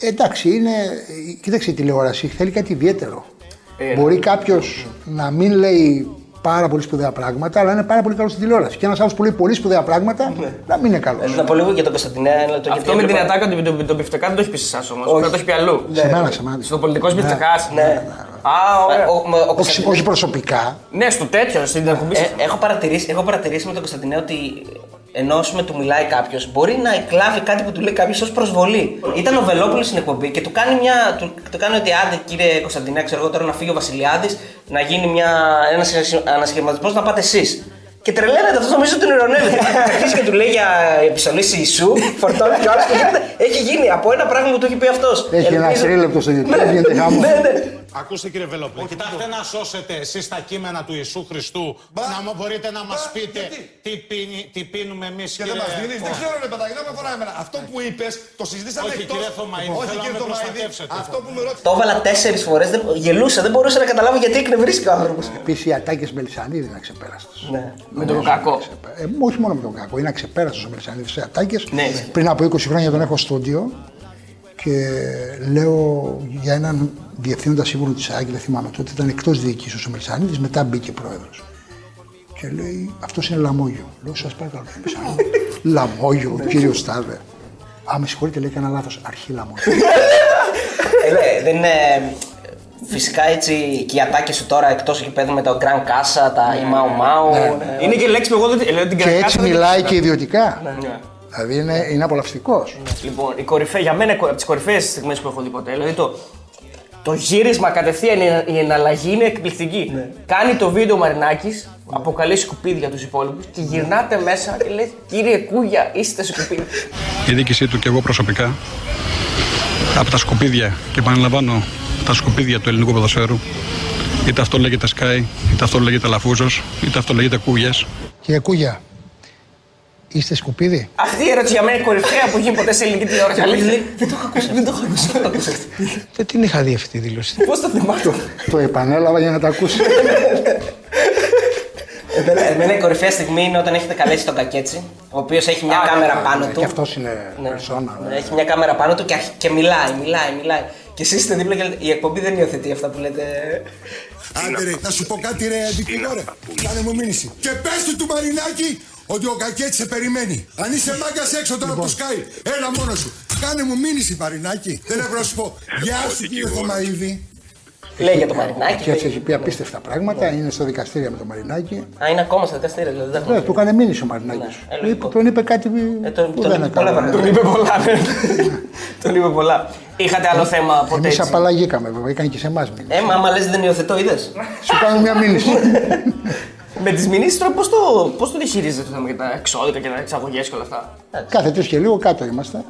εντάξει, είναι. Κοίταξε η τηλεόραση, θέλει κάτι ιδιαίτερο. Ε, Μπορεί κάποιος να μην λέει πάρα πολύ σπουδαία πράγματα, αλλά είναι πάρα πολύ καλός στην τηλεόραση. Και ένας άλλος που λέει πολύ σπουδαία πράγματα να μην είναι καλός. Ε, Να πω λίγο για τον Κωνσταντινέα. ένα λεπτό, Αυτό γιατί με την έβλεπα- ατάκα του τον, τον πιφτεκά δεν το έχεις πει σε εσάς όμως. Όχι. Πρέπει να το έχεις πει αλλού. Σε μένα, σε μένα. Στο πολιτικό πιφτεκά. Ναι. Α, ωραία. Ο- ο- ο Όχι, Κωνσταντινέας- όχι προσωπικά. Ναι, στο τέτοιο, στην εκπομπή Ε, σας. έχω, παρατηρήσει, έχω παρατηρήσει με τον Κωνσταντινέ ότι ενώ ας πούμε, του μιλάει κάποιος, μπορεί να εκλάβει κάτι που του λέει κάποιος ως προσβολή. Ήταν ο Βελόπουλος στην εκπομπή και του κάνει, μια, του, του κάνει ότι άντε κύριε Κωνσταντινέ, ξέρω εγώ τώρα να φύγει ο Βασιλιάδης, να γίνει ένας ανασχηματισμός να πάτε εσείς. Και τρελαίνεται αυτός, νομίζω ότι τον ειρωνεύεται. (laughs) Αρχίζει και του λέει για επιστολή σε Ιησού, φορτώνει και άλλος και γίνεται. Έχει γίνει από ένα πράγμα που του έχει πει αυτός. Έχει ένα τρίλεπτο στο YouTube, γίνεται χάμος. Ναι, ναι. Ακούστε κύριε Βελόπουλο, κοιτάξτε να σώσετε εσείς τα κείμενα του Ιησού Χριστού, να μου μπορείτε να μας πείτε τι, πίνει, τι πίνουμε εμείς Και δεν κύριε... μας δίνεις. Δεν ξέρω, ρε παιδάκι, δεν με αφορά εμένα. Αυτό που είπες, το συζητήσαμε Όχι, εκτός- κύριε Θωμαίδη, Όχι, θέλω να κύριε με Θωμαίδη, προστατεύσετε. αυτό που με ρώτησε. Το έβαλα τέσσερις φορές, γελούσα, δεν μπορούσα να καταλάβω γιατί εκνευρίστηκε ο άνθρωπος. Επίσης οι ατάκες Μελισανίδη είναι αξεπέραστε. Ναι. Με τον κακό. Ε, όχι μόνο με τον κακό, είναι αξεπέραστο ο Μελισανίδη σε ατάκες. Ναι. Πριν από 20 χρόνια τον έχω στούντιο και λέω για έναν διευθύνοντα σύμβουλο της ΑΕΚ, δεν θυμάμαι τότε, ήταν εκτός διοικήσεω ο Μελισανίδη, μετά μπήκε πρόεδρος. Και λέει, αυτός είναι λαμόγιο. Λέω, σας παρακαλώ, κύριε Μελισανίδη. (laughs) λαμόγιο, κύριος Στάδε. Α, με συγχωρείτε, λέει, έκανα λάθος. Αρχή λαμόγιο. Ε, ναι, δεν είναι. Φυσικά έτσι και οι ατάκες σου τώρα εκτός γηπέδου με το Grand Casa, τα η Mau Mau. ναι. Είναι και λέξη που εγώ δεν τη- λέω την και κρατάω, έτσι δεν την μιλάει ξέρω. και ιδιωτικά. Ναι. Δηλαδή είναι, είναι απολαυστικός. Λοιπόν, η κορυφαία, για μένα από τις κορυφαίες στιγμές που έχω δει ποτέ. Δηλαδή το, το γύρισμα κατευθείαν, η, η εναλλαγή είναι εκπληκτική. Κάνει το βίντεο ο Μαρινάκης, αποκαλεί σκουπίδια τους υπόλοιπους και γυρνάτε μέσα και λέει Κύριε Κούγια, είστε σκουπίδια. η διοίκησή του και εγώ προσωπικά από τα σκουπίδια και επαναλαμβάνω τα σκουπίδια του ελληνικού ποδοσφαίρου είτε αυτό λέγεται Sky, είτε αυτό λέγεται Λαφούζος, είτε αυτό λέγεται Κούγιας Κύριε Κούγια, είστε σκουπίδι; Αυτή η ερώτηση για μένα είναι η κορυφαία που γίνει ποτέ σε ελληνική τηλεόραση. Αλήθεια. Δεν το έχω ακούσει. Δεν το έχω ακούσει. Δεν το έχω ακούσει. Δεν την είχα δει αυτή τη δήλωση. Πώς το θυμάμαι. Το επανέλαβα για να τα ακούσει. Εμένα, εμένα η κορυφαία στιγμή είναι όταν έχετε καλέσει τον Κακέτσι, ο οποίος έχει μια κάμερα πάνω του. Και αυτός είναι Ναι. περσόνα. Ναι, Έχει μια κάμερα πάνω του και, αρχ- και μιλάει, μιλάει, μιλάει. Και εσείς είστε δίπλα και λέτε, η εκπομπή δεν υιοθετεί αυτά που λέτε. Άντε ρε, να σου πω κάτι ρε δικηγόρε. Κάνε μου μήνυση. Και πες του του Μαρινάκη ότι ο Κακέτης σε περιμένει. Αν είσαι μάγκας έξω τώρα από το Sky, έλα μόνος σου. Κάνε μου μήνυση Μαρινάκη. Δεν έχω να σου πω. Γεια σου κύριε Θωμαίδη. Λέει για το Μαρινάκι. Και έτσι λέει- έχει πει απίστευτα πράγματα. Είναι στο δικαστήριο με τον Μαρινάκη. Α, είναι ακόμα στα δικαστήρια, δηλαδή. δεν Ναι, έχω- του έκανε μήνυση ο Μαρινάκης. Ναι, ε, Του λογικό. είπε- Τον είπε κάτι Ε, τον- που τον δεν είπε έκανε. πολλά πράγματα. Τον είπε πολλά. (laughs) ναι. Τον είπε πολλά. Είχατε άλλο θέμα ποτέ Εμείς έτσι; απαλλαγήκαμε βέβαια, έκανε και σε εμάς μήνυση. Ε, μα άμα λες δεν υιοθετώ, είδες; Σου κάνω μια μήνυση. (laughs) Με τις μηνύσεις τώρα πώς το, πώς το διαχειρίζετε το θέμα για τα εξώδικα και τα εξαγωγές και όλα αυτά; Κάθε τρεις και λίγο κάτω είμαστε.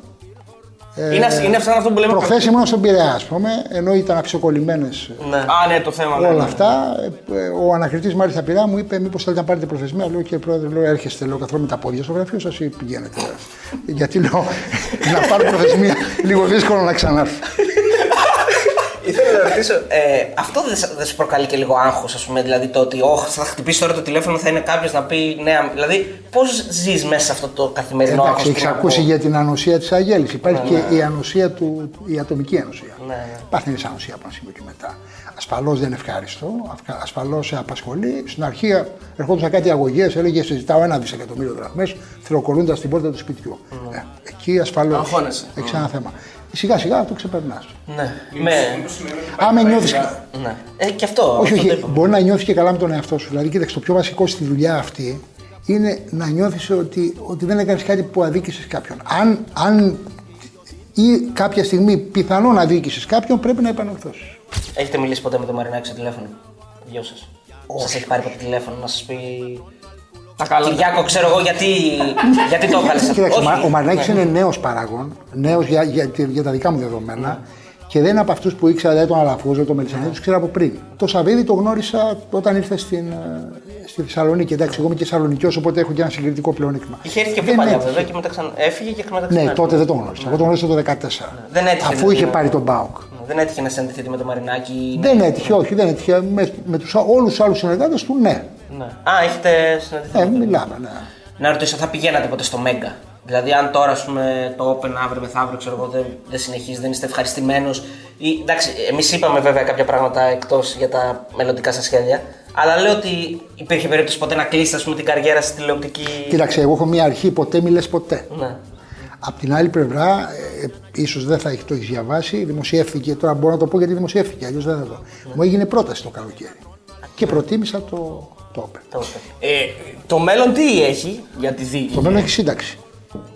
Ε, Είναι, είναι σαν αυτό που λέμε. Προχθές ήμουν στον Πειραιά, ας πούμε, ενώ ήταν αξιοκολλημένες Ναι. Α, ναι, το θέμα. ναι, όλα ναι. αυτά. ε, ε, Ο ανακριτής μάλιστα πειρά μου είπε: Μήπως θέλετε να πάρετε προθεσμία; Λέω κύριε Πρόεδρε, λέω, έρχεστε λέω, καθόλου με τα πόδια στο γραφείο σας ή πηγαίνετε. (laughs) Γιατί λέω να πάρω προθεσμία λίγο δύσκολο να ξανάρθω. Ήθελα να ρωτήσω, ε, αυτό δεν, σ- δεν σου προκαλεί και λίγο άγχος, ας πούμε, δηλαδή το ότι oh, θα χτυπήσει τώρα το τηλέφωνο, θα είναι κάποιος να πει νέα. Δηλαδή, πώς ζεις μέσα σε αυτό το καθημερινό άγχος. Εντάξει, έχεις ακούσει για την ανοσία της Αγέλης. Υπάρχει και η ανοσία του, η ατομική ανοσία. Ναι, ναι. Υπάρχει μια ανοσία από ένα σημείο και μετά. Ασφαλώς δεν είναι ευχάριστο, ασφαλώς σε απασχολεί. Στην αρχή ερχόντουσαν κάτι αγωγές, έλεγε συζητάω ένα δισεκατομμύριο δραχμές, θηροκολούντα στην πόρτα του σπιτιού. Ε, εκεί ασφαλώς Αγχώνεσαι. έχει ένα θέμα. Σιγά σιγά το ξεπερνάς. Ναι, με, Άμα νιώθεις. ναι. Ε, και αυτό. Όχι, αυτό το όχι. είπαμε. Μπορεί να νιώθει και καλά με τον εαυτό σου. Δηλαδή, κοίταξε, το πιο βασικό στη δουλειά αυτή είναι να νιώθεις ότι, ότι δεν έκανες κάτι που αδίκησες κάποιον. Αν, αν ή κάποια στιγμή πιθανόν αδίκησες κάποιον, πρέπει να επανορθώσεις. Έχετε μιλήσει ποτέ με τον Μαρινάκη στο τηλέφωνο; Δυο σας. Σας έχει πάρει ποτέ τηλέφωνο να σας πει. Τα καλά. Κυριάκο, ξέρω εγώ γιατί, γιατί το έβγαλε αυτό. Κοίταξε, Όχι. ο Μαρινάκης Ναι. είναι νέος παράγων, νέος για, για, για, τα δικά μου δεδομένα. Και δεν είναι από αυτούς που ήξερα δηλαδή, τον Αλαφούζο, τον Μελισσανίδη, τους ξέρω από πριν. Το Σαββίδι το γνώρισα όταν ήρθε στην, ε, στη Θεσσαλονίκη. Εντάξει, εγώ είμαι και Θεσσαλονικιός, οπότε έχω και ένα συγκριτικό πλεονέκτημα. Είχε έρθει και πιο Δεν παλιά έτυχε. βέβαια και μετά ξανά έφυγε και μετά Ναι, ξανά. τότε δεν τον γνώρισα. Εγώ τον γνώρισα το 2014. Δεν έτυχε Αφού να- είχε να- πάρει τον Μπάουκ. Δεν έτυχε να συναντηθείτε με τον Μαρινάκη. Δεν έτυχε, όχι, δεν έτυχε. Με, με τους, όλους τους άλλους συνεργάτες του, ναι. Ναι. Α, έχετε συναντηθεί. Ε, με τον- μιλάμε, ναι. Να ρωτήσω, θα πηγαίνατε ποτέ στο Μέγκα; Δηλαδή, αν τώρα ας πούμε, το Open αύριο μεθαύριο ξέρω εγώ, δεν, δεν συνεχίζει, δεν είστε ευχαριστημένος. Εντάξει, εμείς είπαμε βέβαια κάποια πράγματα εκτός για τα μελλοντικά σας σχέδια. Αλλά λέω ότι υπήρχε περίπτωση ποτέ να κλείσετε ας πούμε, την καριέρα στη τηλεοπτική. Κοίταξε, εγώ έχω μία αρχή, ποτέ μη λες ποτέ. Ναι. Απ' την άλλη πλευρά, ε, ίσως δεν θα έχεις το έχεις διαβάσει, δημοσιεύθηκε, τώρα μπορώ να το πω γιατί δημοσιεύθηκε, αλλιώς δεν θα το. Μου έγινε πρόταση το καλοκαίρι. Και προτίμησα το, το Open. Το Open. Ε, το μέλλον τι έχει για τη δίκη; Το μέλλον έχει σύνταξη.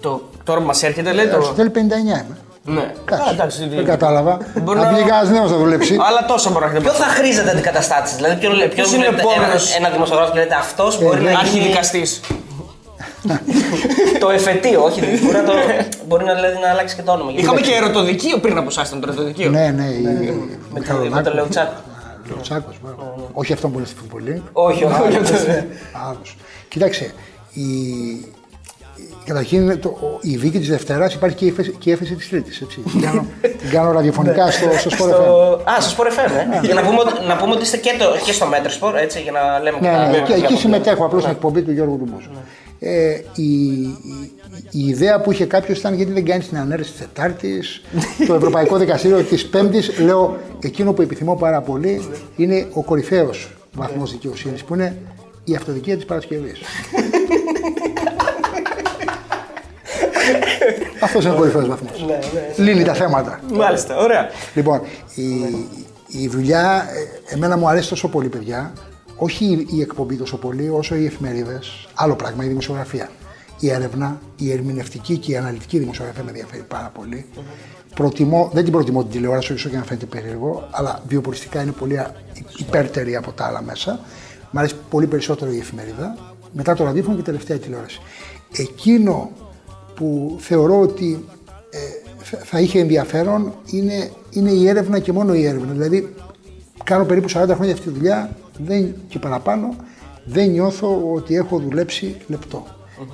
Το, τώρα που μας έρχεται, λέει το. Στο τέλει 59 είμαι. Ναι. Εντάξει, Α, εντάξει, δεν κατάλαβα. Μπορεί Αν να- πήγε κανένα νέος θα δουλέψει. Αλλά τόσο μπορεί να έχετε Ποιο θα χρήζεται αντικαταστάτης, δηλαδή ποιον, ποιον Ποιος είναι βλέπετε, επόμενος; ένα, ένα δημοσιογράφος και λέτε αυτός μπορεί να γίνει. Αρχιδικαστής. (laughs) το εφετείο, όχι μπορεί να, το, μπορεί να, δηλαδή, να αλλάξει και το όνομα. Είχαμε και ερωτοδικείο πριν από εσάς, ήταν το ερωτοδικείο. Ναι, ναι, η- Με, το- Μιχαλολάκου. με τον Λεουτσάκο. Λεουτσάκος, βέβαια. Όχι αυτόν που είναι στη Φουτμπολή. Όχι, όχι, όχι. Άλλος. Κοίταξε, η... η- Καταρχήν, το, ο- η δίκη της Δευτέρας υπάρχει και η έφεση, και η έφεση της Τρίτης. Την κάνω, την κάνω ραδιοφωνικά στο, στο Sport FM. Στο... Α, στο Sport FM, ε. για να πούμε, ότι- να πούμε ότι είστε και, το, και στο Μέτρο Sport, έτσι, για να λέμε Ναι, και τα- ναι, και για εκεί το- συμμετέχω απλώς στην εκπομπή του Γιώργου Ντουμπούζου. Ε, η, η, η ιδέα που είχε κάποιος ήταν γιατί δεν κάνεις την ανέρεση της Τετάρτης, το Ευρωπαϊκό (laughs) Δικαστήριο της Πέμπτης. Λέω, εκείνο που επιθυμώ πάρα πολύ είναι ο κορυφαίος βαθμός δικαιοσύνης που είναι η αυτοδικία της Παρασκευής. (laughs) Αυτός είναι ο κορυφαίος βαθμός. Λύνει τα θέματα. Μάλιστα, ωραία. Λοιπόν, η, η δουλειά, ε, εμένα μου αρέσει τόσο πολύ, παιδιά. Όχι η, η εκπομπή τόσο πολύ, όσο οι εφημερίδες. Άλλο πράγμα, η δημοσιογραφία. Η έρευνα, η ερμηνευτική και η αναλυτική δημοσιογραφία με ενδιαφέρει πάρα πολύ. Προτιμώ, δεν την προτιμώ την τηλεόραση, όσο και να φαίνεται περίεργο, αλλά βιοποριστικά είναι πολύ α- υπέρτερη από τα άλλα μέσα. Μ' αρέσει πολύ περισσότερο η εφημερίδα, μετά το ραδιόφωνο και τελευταία η τηλεόραση. Εκείνο που θεωρώ ότι ε, θα- θα είχε ενδιαφέρον είναι, είναι η έρευνα και μόνο η έρευνα. Δηλαδή, κάνω περίπου 40 χρόνια αυτή τη δουλειά δεν, και παραπάνω, δεν νιώθω ότι έχω δουλέψει λεπτό.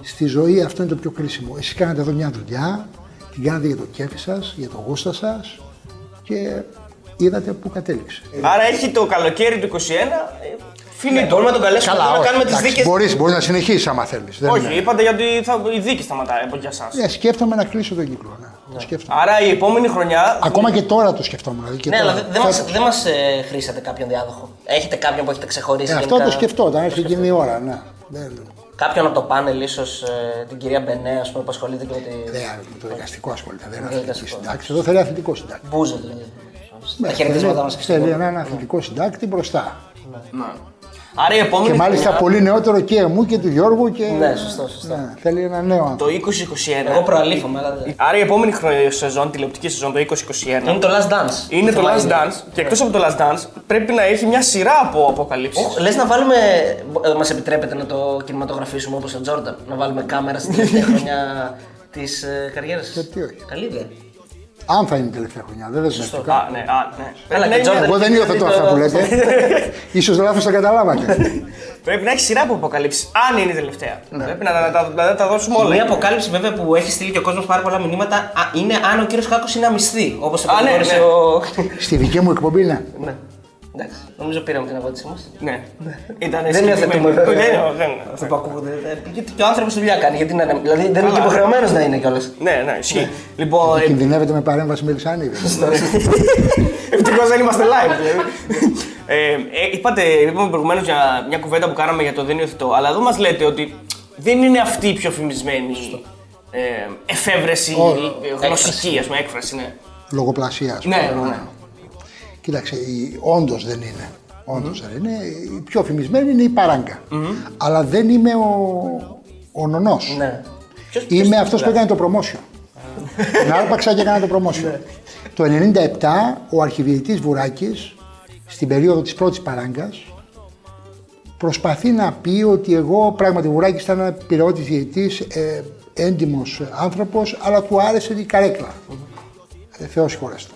Στη ζωή αυτό είναι το πιο κρίσιμο. Εσείς κάνατε εδώ μια δουλειά, την κάνατε για το κέφι σας, για το γούστα σας και είδατε που κατέληξε. Άρα έχει το καλοκαίρι του 21. Ε, Ναι, Φινίτο. μπορούμε να τον καλέσουμε εδώ να κάνουμε τις δίκες. Μπορείς, μπορείς να συνεχίσεις άμα θέλεις. Δεν Όχι, είναι- είπατε γιατί θα, η δίκη σταματάει από για εσά. Ναι, σκέφτομαι να κλείσω τον κύκλο. Ναι. Το σκέφτομαι. Άρα η επόμενη χρονιά. Ακόμα και τώρα το σκεφτόμουν. Δηλαδή και Ναι, τώρα. αλλά δεν- δεν Θα- μας, δεν μας ε, χρήσατε κάποιον διάδοχο. Έχετε κάποιον που έχετε ξεχωρίσει. Ε, αυτό γενικά; το σκεφτόταν, έρθει εκείνη η ώρα. Ναι. Δεν- Κάποιον από το πάνελ, ίσως την κυρία Μπενέ, ας πούμε, που ασχολείται και με τη. δεν- με το δικαστικό ασχολείται. Δεν είναι Με το αθλητική δικαστικό. συντάξη. Εδώ θέλει αθλητικό συντάκτη. Μπούζο δηλαδή. Ναι, Τα χαιρετίσματά μας και Θέλει στον έναν αθλητικό συντάκτη μπροστά. Ναι. Άρα η επόμενη Και μάλιστα χρονιά, πολύ νεότερο και εμού και του Γιώργου. Και... Ναι, σωστό, σωστό. Ναι, θέλει ένα νέο το άνθρωπο. 2021. Εγώ προαλήφομαι, αλλά δεν. Άρα η επόμενη χρονιά, σεζόν, τηλεοπτική σεζόν, το 2021. Είναι το last dance. Είναι το Θυμάμαι. Last Dance και εκτός από το Last Dance πρέπει να έχει μια σειρά από αποκαλύψεις. Λες να βάλουμε. Μας επιτρέπετε να το κινηματογραφήσουμε όπως ο Τζόρνταν. Να βάλουμε κάμερα στην (laughs) τελευταία χρονιά της καριέρας. Γιατί όχι. Καλή ιδέα. Αν θα είναι η τελευταία χρονιά, δεν δεσμεύτηκα. Α, ναι, α, ναι. Αλλά Πρέπει και να είναι- Jordan- Εγώ δεν υιοθετώ αυτά που λέτε. (laughs) Ίσως λάθος τα καταλάβατε. (laughs) Πρέπει να έχει σειρά από αποκαλύψεις. Αν είναι η τελευταία. Πρέπει να, να, τα- να τα δώσουμε όλα. Μια αποκάλυψη βέβαια που έχει στείλει και ο κόσμος πάρα πολλά μηνύματα α, είναι αν ο κύριος Χάκος είναι αμυστή. Όπως Α, ναι, ναι. ο. Στη δική μου εκπομπή είναι. ναι. Εντάξει, νομίζω πήραμε την απάντησή μας. Ναι. Ήταν Δεν υιοθετούμε βέβαια. Δεν είναι, δεν είναι. Αυτό που ακούγονται. Ε, Γιατί και ο άνθρωπος δουλειά κάνει. Γιατί να είναι. Δηλαδή δεν είναι και υποχρεωμένος να είναι κιόλας. Ναι, ναι, ισχύει. Λοιπόν, ε, Κινδυνεύετε με παρέμβαση Μελισάνη. (laughs) Ευτυχώς δεν είμαστε live. δηλαδή. ε, ε, είπατε, είπαμε προηγουμένως για μια κουβέντα που κάναμε για το δεν υιοθετώ. Αλλά εδώ μας λέτε ότι δεν είναι αυτή η πιο φημισμένη ε, εφεύρεση ε, γλωσσική, ας πούμε, έκφραση. Ναι, Λογοπλασία. ας ναι, πούμε. ναι. Κοίταξε, όντως δεν είναι. Όντως δεν είναι. Η πιο φημισμένη είναι η παράγκα. Αλλά δεν είμαι ο, ο νονός. Ναι. Ποιος- Είμαι ποιος- αυτός που έκανε το promotion. Την άρπαξα και έκανα το promotion. το 97 ο αρχιδιετής Βουράκης, στην περίοδο της πρώτης παράγκας, προσπαθεί να πει ότι εγώ πράγματι ο Βουράκης ήταν ένας πυρεώτης διαιτής, ε, έντιμος άνθρωπος, αλλά του άρεσε η καρέκλα. Ε, Θεός συγχωρέστο.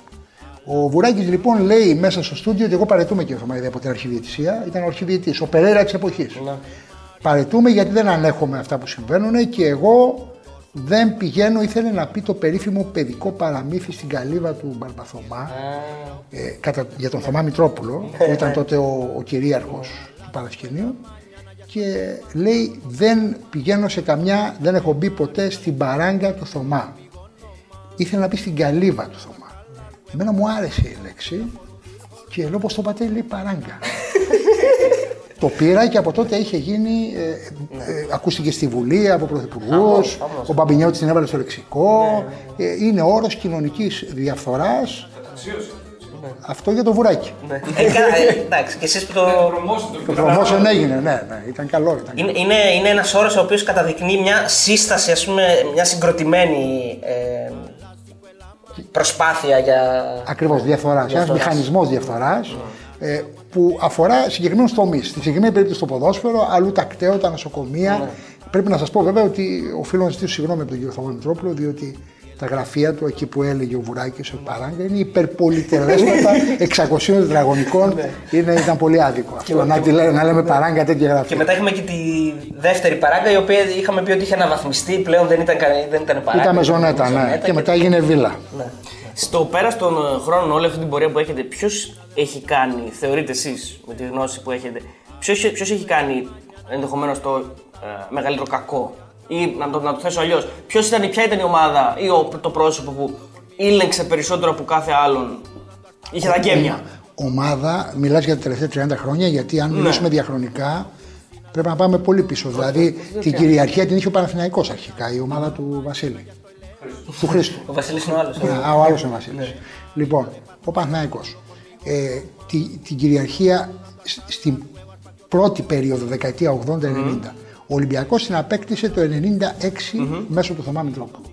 Ο Βουράκη λοιπόν λέει μέσα στο στούντιο ότι εγώ παρετούμε και Θωμαίδη από την αρχιδιετησία. Ήταν ο αρχιδιετή, ο Περέρα της εποχής. Παρετούμε γιατί δεν ανέχομαι αυτά που συμβαίνουν και εγώ δεν πηγαίνω. Ήθελε να πει το περίφημο παιδικό παραμύθι στην καλύβα του Μπαρμπαθωμά ε, κατά, για τον Θωμά Μητρόπουλο, που ήταν τότε ο, ο κυρίαρχος του παρασκηνίου. Και λέει δεν πηγαίνω σε καμιά, δεν έχω μπει ποτέ στην παράγκα του Θωμά. Ήθελε να πει στην καλύβα του Θωμά. Εμένα μου άρεσε η λέξη και λέω πως το πατέρι λέει παράγκα. (laughs) το πήρα και από τότε είχε γίνει, ε, ε, ακούστηκε στη Βουλή από πρωθυπουργούς, ο Μπαμπινιώτης την έβαλε στο λεξικό. Ε, είναι όρος κοινωνικής διαφθοράς. Αυτό για το βουράκι. Ε, καλά, ε, Εντάξει, και εσείς που το. Το promotion έγινε, ναι, ναι, ήταν καλό. Ήταν Είναι, είναι, είναι ένας όρος ο οποίος καταδεικνύει μια σύσταση, ας πούμε, μια συγκροτημένη ε, προσπάθεια για. Ακριβώς, διαφθοράς. Ένας Διαφθοράς. μηχανισμός διαφθοράς ε, που αφορά συγκεκριμένους τομείς. Στη συγκεκριμένη περίπτωση το ποδόσφαιρο, αλλού τα κταίω, τα νοσοκομεία. Πρέπει να σας πω βέβαια ότι οφείλω να ζητήσω συγγνώμη από τον κύριο Θωμά Μητρόπουλο, διότι τα γραφεία του εκεί που έλεγε ο Βουράκης ο Παράγκα είναι υπερπολιτελέσματα 600 (laughs) τετραγωνικών. είναι, ήταν πολύ άδικο αυτό. Να, τη λέ- να λέμε Παράγκα τέτοια Και γραφεία. μετά είχαμε και τη δεύτερη παράγκα, η οποία είχαμε πει ότι είχε αναβαθμιστεί, πλέον δεν ήταν, κα- δεν ήταν παράγκα. Ήταν με ζωνέτα, ναι. Και μετά έγινε βίλα. Στο πέρας των ε, χρόνων, όλη αυτή την πορεία που έχετε, ποιος έχει κάνει, θεωρείτε εσείς με τη γνώση που έχετε, ποιος έχει κάνει ενδεχομένως το ε, μεγαλύτερο κακό, ή να το, να το θέσω αλλιώς, ποια ήταν η ομάδα ή ο, το πρόσωπο που ήλεγξε περισσότερο από κάθε άλλον, είχε τα γέμια. ομάδα, μιλάς για τα τελευταία 30 χρόνια, γιατί Ναι. αν μιλήσουμε διαχρονικά πρέπει να πάμε πολύ πίσω. Δηλαδή την κυριαρχία την είχε ο Παναθηναϊκός αρχικά, η ομάδα του Βασίλη. του Χρήστου. Ο Βασίλης είναι ο άλλος. Α, ο άλλος είναι ο Βασίλης. Λοιπόν, ο Παναθηναϊκός. Ε, τη, την κυριαρχία σ- στην πρώτη περίοδο, δεκαετία 80-90. Ο Ολυμπιακός την απέκτησε το 96 μέσω του Θωμά Μητρόπουλου.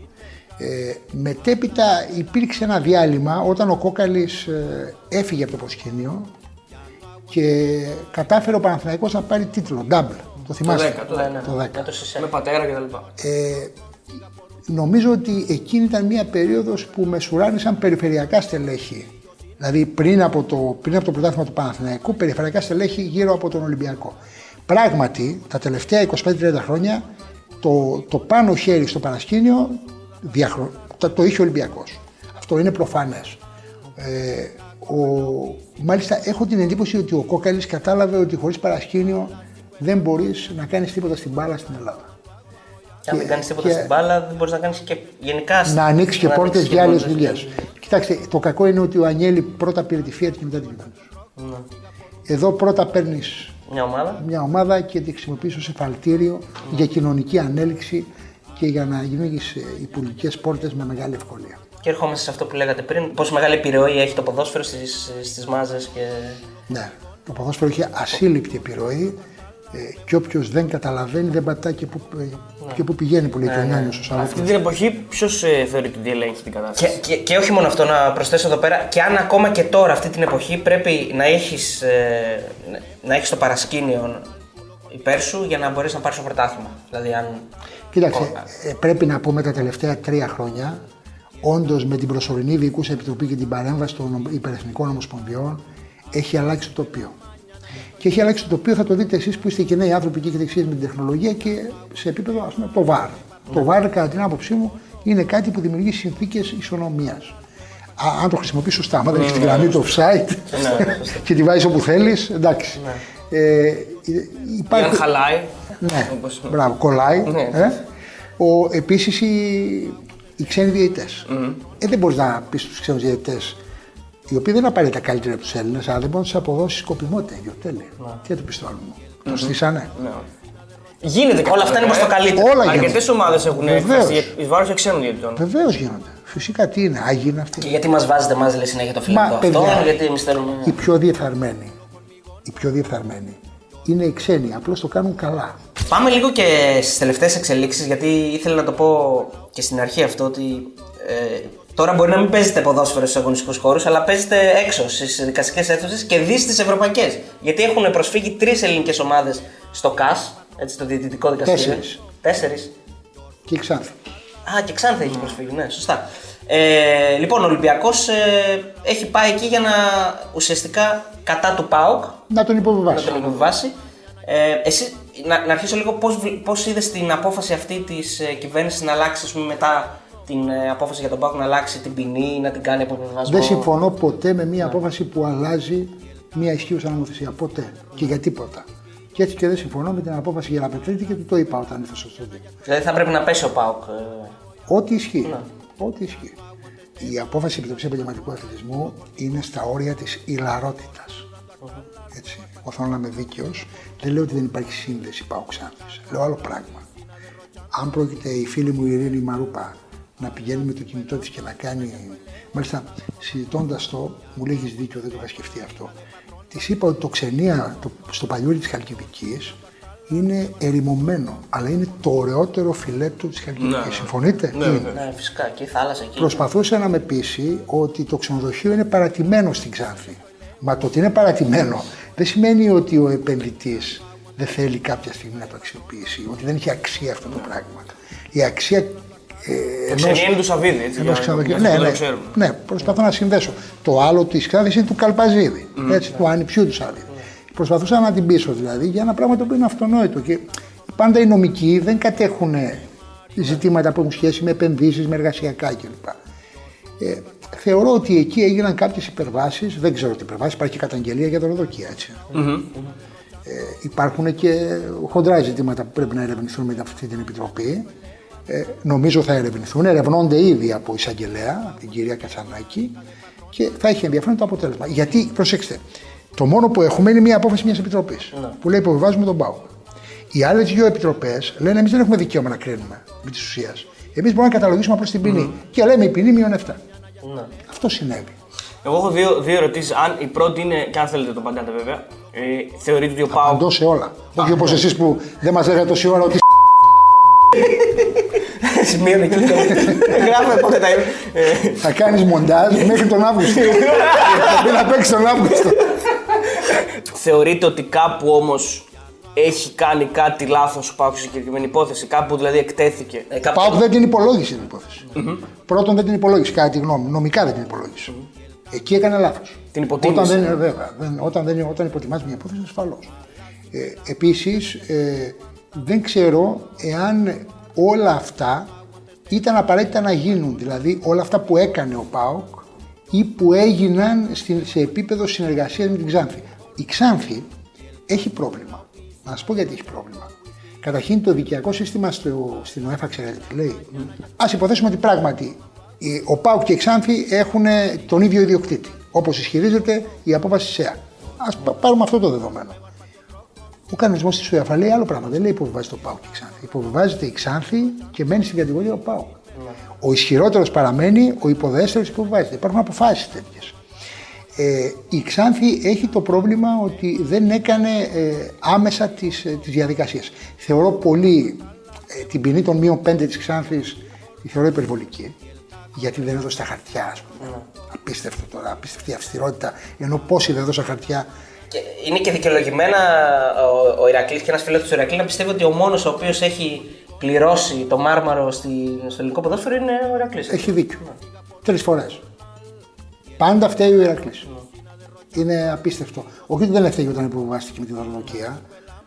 Ε, μετέπειτα υπήρξε ένα διάλειμμα όταν ο Κόκαλης ε, έφυγε από το προσκήνιο και κατάφερε ο Παναθηναϊκός να πάρει τίτλο, double. Το Το θυμάστε. 10, το 10. Το 10. Με το Σισέ. Με πατέρα κτλ. Ε, νομίζω ότι εκείνη ήταν μια περίοδος που μεσουράνησαν περιφερειακά στελέχη. Δηλαδή πριν από το, πριν από το πρωτάθλημα του Παναθηναϊκού, περιφερειακά στελέχη γύρω από τον Ολυμπιακό. Πράγματι, τα τελευταία 25-30 χρόνια, το, το πάνω χέρι στο παρασκήνιο διαχρο... το, το είχε ο Ολυμπιακός. Αυτό είναι προφανές. Ε, ο, μάλιστα έχω την εντύπωση ότι ο Κόκαλης κατάλαβε ότι χωρίς παρασκήνιο δεν μπορείς να κάνεις τίποτα στην μπάλα στην Ελλάδα. Και αν δεν κάνεις τίποτα και- στην μπάλα, δεν μπορείς να κάνεις και γενικά. να ανοίξεις και να πόρτες ανοίξεις για άλλες πόρτες δουλειές. για- Κοιτάξτε, το κακό είναι ότι ο Ανιέλη πρώτα πήρε τη Fiat και μετά την Juventus. Εδώ πρώτα παίρνεις Μια ομάδα. μια ομάδα και τη χρησιμοποιεί ω εφαλτήριο για κοινωνική ανέλυξη και για να ανοίγει υπουργικές πόρτες με μεγάλη ευκολία. Και ερχόμαστε σε αυτό που λέγατε πριν, πόσο μεγάλη επιρροή έχει το ποδόσφαιρο στις, στις μάζες και... Ναι, το ποδόσφαιρο έχει ασύλληπτη επιρροή ε, και όποιος δεν καταλαβαίνει δεν πατάει και που, ε, και που πηγαίνει που λέει και ο Νιάνιος ο Σαλόπουλος. Αυτή την εποχή, ποιος θεωρείται ότι ελέγχει την Και, κατάσταση; και, και όχι μόνο αυτό, να προσθέσω εδώ πέρα, και αν ακόμα και τώρα αυτή την εποχή πρέπει να έχεις, ε, να έχεις το παρασκήνιο υπέρ σου για να μπορείς να πάρεις το πρωτάθλημα. Δηλαδή αν... Κοίταξε, ε, πρέπει να πούμε τα τελευταία τρία χρόνια όντως με την προσωρινή διοικούσα επιτροπή και την παρέμβαση των υπερεθνικών ομοσπονδιών έχει αλλάξει το τοπίο. Και έχει αλλάξει το τοπίο, θα το δείτε εσείς που είστε και νέοι άνθρωποι και έχετε εξήγηση με την τεχνολογία και σε επίπεδο, ας πούμε, το VAR. Το VAR, κατά την άποψή μου, είναι κάτι που δημιουργεί συνθήκες ισονομίας. Αν το χρησιμοποιείς σωστά, άμα δεν έχεις τη γραμμή του offside (laughs) και τη βάζεις όπου θέλεις, εντάξει. Ε, υπάρχει... Αν χαλάει. Ναι, μπράβο, κολλάει. Ναι. Ε. Ο, επίσης οι, οι ξένοι διαιτητές. Ε, δεν μπορείς να πεις στους ξένους διαιτητές οι οποίοι δεν είναι απαραίτητα καλύτεροι από τους Έλληνες, αλλά δεν μπορούν να τους αποδώσεις σκοπιμότητα, ιδιωτέλεια. Τι θα του πεις το άλλο μου. Το στήσανε. Ναι. Γίνεται και Όλα αυτά είναι προς το καλύτερο. Όλα γίνονται. Αρκετές ομάδες έχουν Βεβαίως. εκφραστεί εις βάρος ξένων διαιτητών. Βεβαίως γίνονται. Φυσικά τι είναι, άγιοι είναι αυτοί. Και γιατί μας βάζετε εμά λέει συνέχεια το Μα, φιλικό αυτό, παιδιά, γιατί εμείς θέλουμε. Οι πιο διεφθαρμένοι, οι πιο διεφθαρμένοι είναι οι ξένοι, απλώς το κάνουν καλά. Πάμε λίγο και στις τελευταίες εξελίξεις, γιατί ήθελα να το πω και στην αρχή αυτό ότι ε, τώρα μπορεί να μην παίζετε ποδόσφαιρο στου αγωνιστικούς χώρους, αλλά παίζετε έξω στις δικαστικές αίθουσες και δεις τις ευρωπαϊκές. Γιατί έχουν προσφύγει τρεις ελληνικές ομάδες στο ΚΑΣ, έτσι, το διαιτητικό δικαστήριο. Τέσσερις. Τέσσερις. Και η Ξάνθη. Α, και Ξάνθη έχει προσφύγει, ναι, σωστά. Ε, λοιπόν, ο Ολυμπιακός ε, έχει πάει εκεί για να ουσιαστικά κατά του ΠΑΟΚ Να τον να υποβιβάσει. τον υποβιβάσει. Ε, εσύ, να, να αρχίσω λίγο πώς, βλ- πώς είδες την απόφαση αυτή της ε, κυβέρνησης να αλλάξει ας πούμε, μετά την ε, απόφαση για τον ΠΑΟΚ να αλλάξει την ποινή, να την κάνει αποβιβασμό. Δεν συμφωνώ ποτέ με μια απόφαση που αλλάζει μια ισχύουσα νομοθεσία. Ποτέ. Και για τίποτα. Και έτσι και δεν συμφωνώ με την απόφαση για Πετρίτη και του το είπα όταν ήρθα στο στούντιο. Δηλαδή θα πρέπει να πέσει ο ΠΑΟΚ. ε, Ό,τι ισχύει. Ό,τι ισχύει. Η απόφαση Επιτροπή Επαγγελματικού Αθλητισμού είναι στα όρια της ηλαρότητας. Έτσι. Εγώ θέλω να είμαι δίκαιος. Δεν λέω ότι δεν υπάρχει σύνδεση πάω Ξάνθης. Λέω άλλο πράγμα. Αν πρόκειται η φίλη μου η Ειρήνη Μαρούπα να πηγαίνει με το κινητό της και να κάνει. Μάλιστα, συζητώντας το, μου λέει: Έχεις δίκιο, δεν το είχα σκεφτεί αυτό. Της είπα ότι το ξενία το, στο παλιούρι της Χαλκιδικής είναι ερημωμένο, αλλά είναι το ωραιότερο φιλέτο της Χαλκιδικής. Συμφωνείτε; Είναι. ναι, φυσικά, και η θάλασσα εκεί. Προσπαθούσε να με πείσει ότι το ξενοδοχείο είναι παρατημένο στην Ξάνθη. Μα το ότι είναι παρατημένο δεν σημαίνει ότι ο επενδυτής δεν θέλει κάποια στιγμή να το αξιοποιήσει, ότι δεν έχει αξία αυτό το πράγμα. Η αξία ε, ενός, Ξενή είναι του Σαββίδη, έτσι. ενός για- ξενοδοχείου. για Ναι, να το ναι, ξέρουμε. ναι, προσπαθώ να συνδέσω. Το άλλο της Ξάνθη είναι του Καλπαζίδη, έτσι, του ανιψιού του Σαββίδη. Προσπαθούσα να την πείσω δηλαδή για ένα πράγμα το οποίο είναι αυτονόητο. Και πάντα οι νομικοί δεν κατέχουν ζητήματα που έχουν σχέση με επενδύσεις, με εργασιακά κλπ. Ε, θεωρώ ότι εκεί έγιναν κάποιες υπερβάσεις. Δεν ξέρω τι υπερβάσεις, υπάρχει και καταγγελία για δωροδοκία. Έτσι. Ε, υπάρχουν και χοντρά ζητήματα που πρέπει να ερευνηθούν με αυτή την επιτροπή. Ε, νομίζω θα ερευνηθούν, ερευνώνται ήδη από εισαγγελέα, από την κυρία Κατσανάκη και θα έχει ενδιαφέρον το αποτέλεσμα. Γιατί, προσέξτε, το μόνο που έχουμε είναι μια απόφαση μιας επιτροπής που λέει υποβιβάζουμε τον ΠΑΟΚ. Οι άλλες δύο επιτροπές λένε εμείς δεν έχουμε δικαίωμα να κρίνουμε επί της ουσίας. Εμείς μπορούμε να καταλογίσουμε απλώς την ποινή. Και λέμε η ποινή μείον 7. Ναι. Αυτό συνέβη. Εγώ έχω δύο, δύο ερωτήσεις. Αν η πρώτη είναι, και αν θέλετε το απαντάτε βέβαια, ε, θεωρείτε ότι ο Πάοκ. Παντώ σε όλα. Όχι όπως εσείς που δεν μας λέγατε τόση ώρα ότι. Σημείο εκεί. Γράφουμε πότε τα είναι. Ε, Θα κάνεις μοντάζ μέχρι τον Αύγουστο. (laughs) Δεν να παίξεις τον Αύγουστο. Θεωρείτε ότι κάπου όμως έχει κάνει κάτι λάθος ο Πάοκ σε συγκεκριμένη υπόθεση, κάπου δηλαδή εκτέθηκε; Ε, κάποιο- Πάω δεν την υπολόγισε την υπόθεση. Πρώτον δεν την υπολόγισε, κατά τη γνώμη μου. Νομικά δεν την υπολόγισε. Εκεί έκανε λάθος. Την υποτίμησε. Όταν, δεν, βέβαια, δεν, όταν, δεν, όταν υποτιμάς μια υπόθεση, ασφαλώς. Ε, Επίσης, ε, δεν ξέρω εάν όλα αυτά ήταν απαραίτητα να γίνουν. Δηλαδή, όλα αυτά που έκανε ο ΠΑΟΚ ή που έγιναν στην- σε επίπεδο συνεργασίας με την Ξάνθη. Η Ξάνθη έχει πρόβλημα. Να σας πω γιατί έχει πρόβλημα. Καταρχήν, το δικαιακό σύστημα στο, στην ΟΕΦΑ, ξέρετε τι λέει. Α υποθέσουμε ότι πράγματι ε, ο ΠΑΟΚ και η Ξάνθη έχουν τον ίδιο ιδιοκτήτη. Όπως ισχυρίζεται η απόφαση ΣΕΑ. Α πάρουμε αυτό το δεδομένο. Ο κανονισμός της ΟΕΦΑ λέει άλλο πράγμα. Δεν λέει υποβιβάζει το ΠΑΟΚ και η Ξάνθη. Υποβιβάζεται η Ξάνθη και μένει στην κατηγορία ο ΠΑΟΚ. Ο ισχυρότερος παραμένει, ο υποδέστερος υποβιβάζεται. Υπάρχουν αποφάσεις τέτοιες. Ε, η Ξάνθη έχει το πρόβλημα ότι δεν έκανε ε, άμεσα τις, ε, τις διαδικασίες. Θεωρώ πολύ ε, την ποινή των μείων 5 της Ξάνθης τη θεωρώ υπερβολική. Γιατί δεν έδωσε τα χαρτιά, ας πούμε. Απίστευτο τώρα, απίστευτη αυστηρότητα. Ενώ πόσοι δεν έδωσαν χαρτιά. Και είναι και δικαιολογημένα ο, ο Ηρακλής και ένας φίλος του Ηρακλή να πιστεύει ότι ο μόνος ο οποίος έχει πληρώσει το μάρμαρο στη, στο ελληνικό ποδόσφαιρο είναι ο Ηρακλής. Έχει δίκιο. Τρεις φορές. Πάντα φταίει ο Ηρακλής. Είναι απίστευτο. Όχι ότι δεν έφταιγε όταν υποβιβάστηκε με τη δωροδοκία.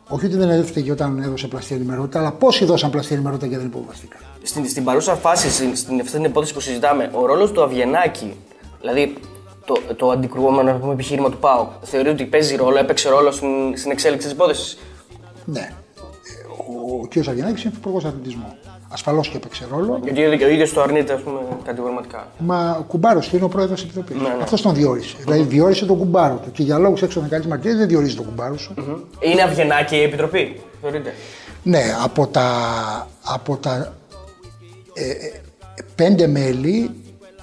Όχι ότι δεν έφταιγε όταν έδωσε πλαστή ενημερότητα, αλλά πόσοι δώσαν πλαστή ενημερότητα και δεν υποβιβαστήκαν. Στην, στην παρούσα φάση, στην, στην αυτή την υπόθεση που συζητάμε, ο ρόλος του Αβγενάκη, δηλαδή το, το αντικρουόμενο να πούμε, επιχείρημα του ΠΑΟΚ, θεωρεί ότι παίζει ρόλο, έπαιξε ρόλο στην, στην εξέλιξη της υπόθεσης. Ναι. Ο, ο κ. Αβγενάκη είναι υπουργός αθλητισμού. Ασφαλώς και έπαιξε ρόλο. Γιατί ο ίδιος το αρνείται, ας πούμε, κατηγορηματικά. Μα ο Κουμπάρος του είναι ο πρόεδρος της Επιτροπής. Ναι, ναι. Αυτός τον διόρισε. Δηλαδή διόρισε τον Κουμπάρο του. Και για λόγους έξω να κάνει μαρτυρίες δεν διορίζει τον Κουμπάρο σου. Είναι Αβγενάκη η επιτροπή, θεωρείτε; Ναι, από τα, από τα ε, ε, πέντε μέλη,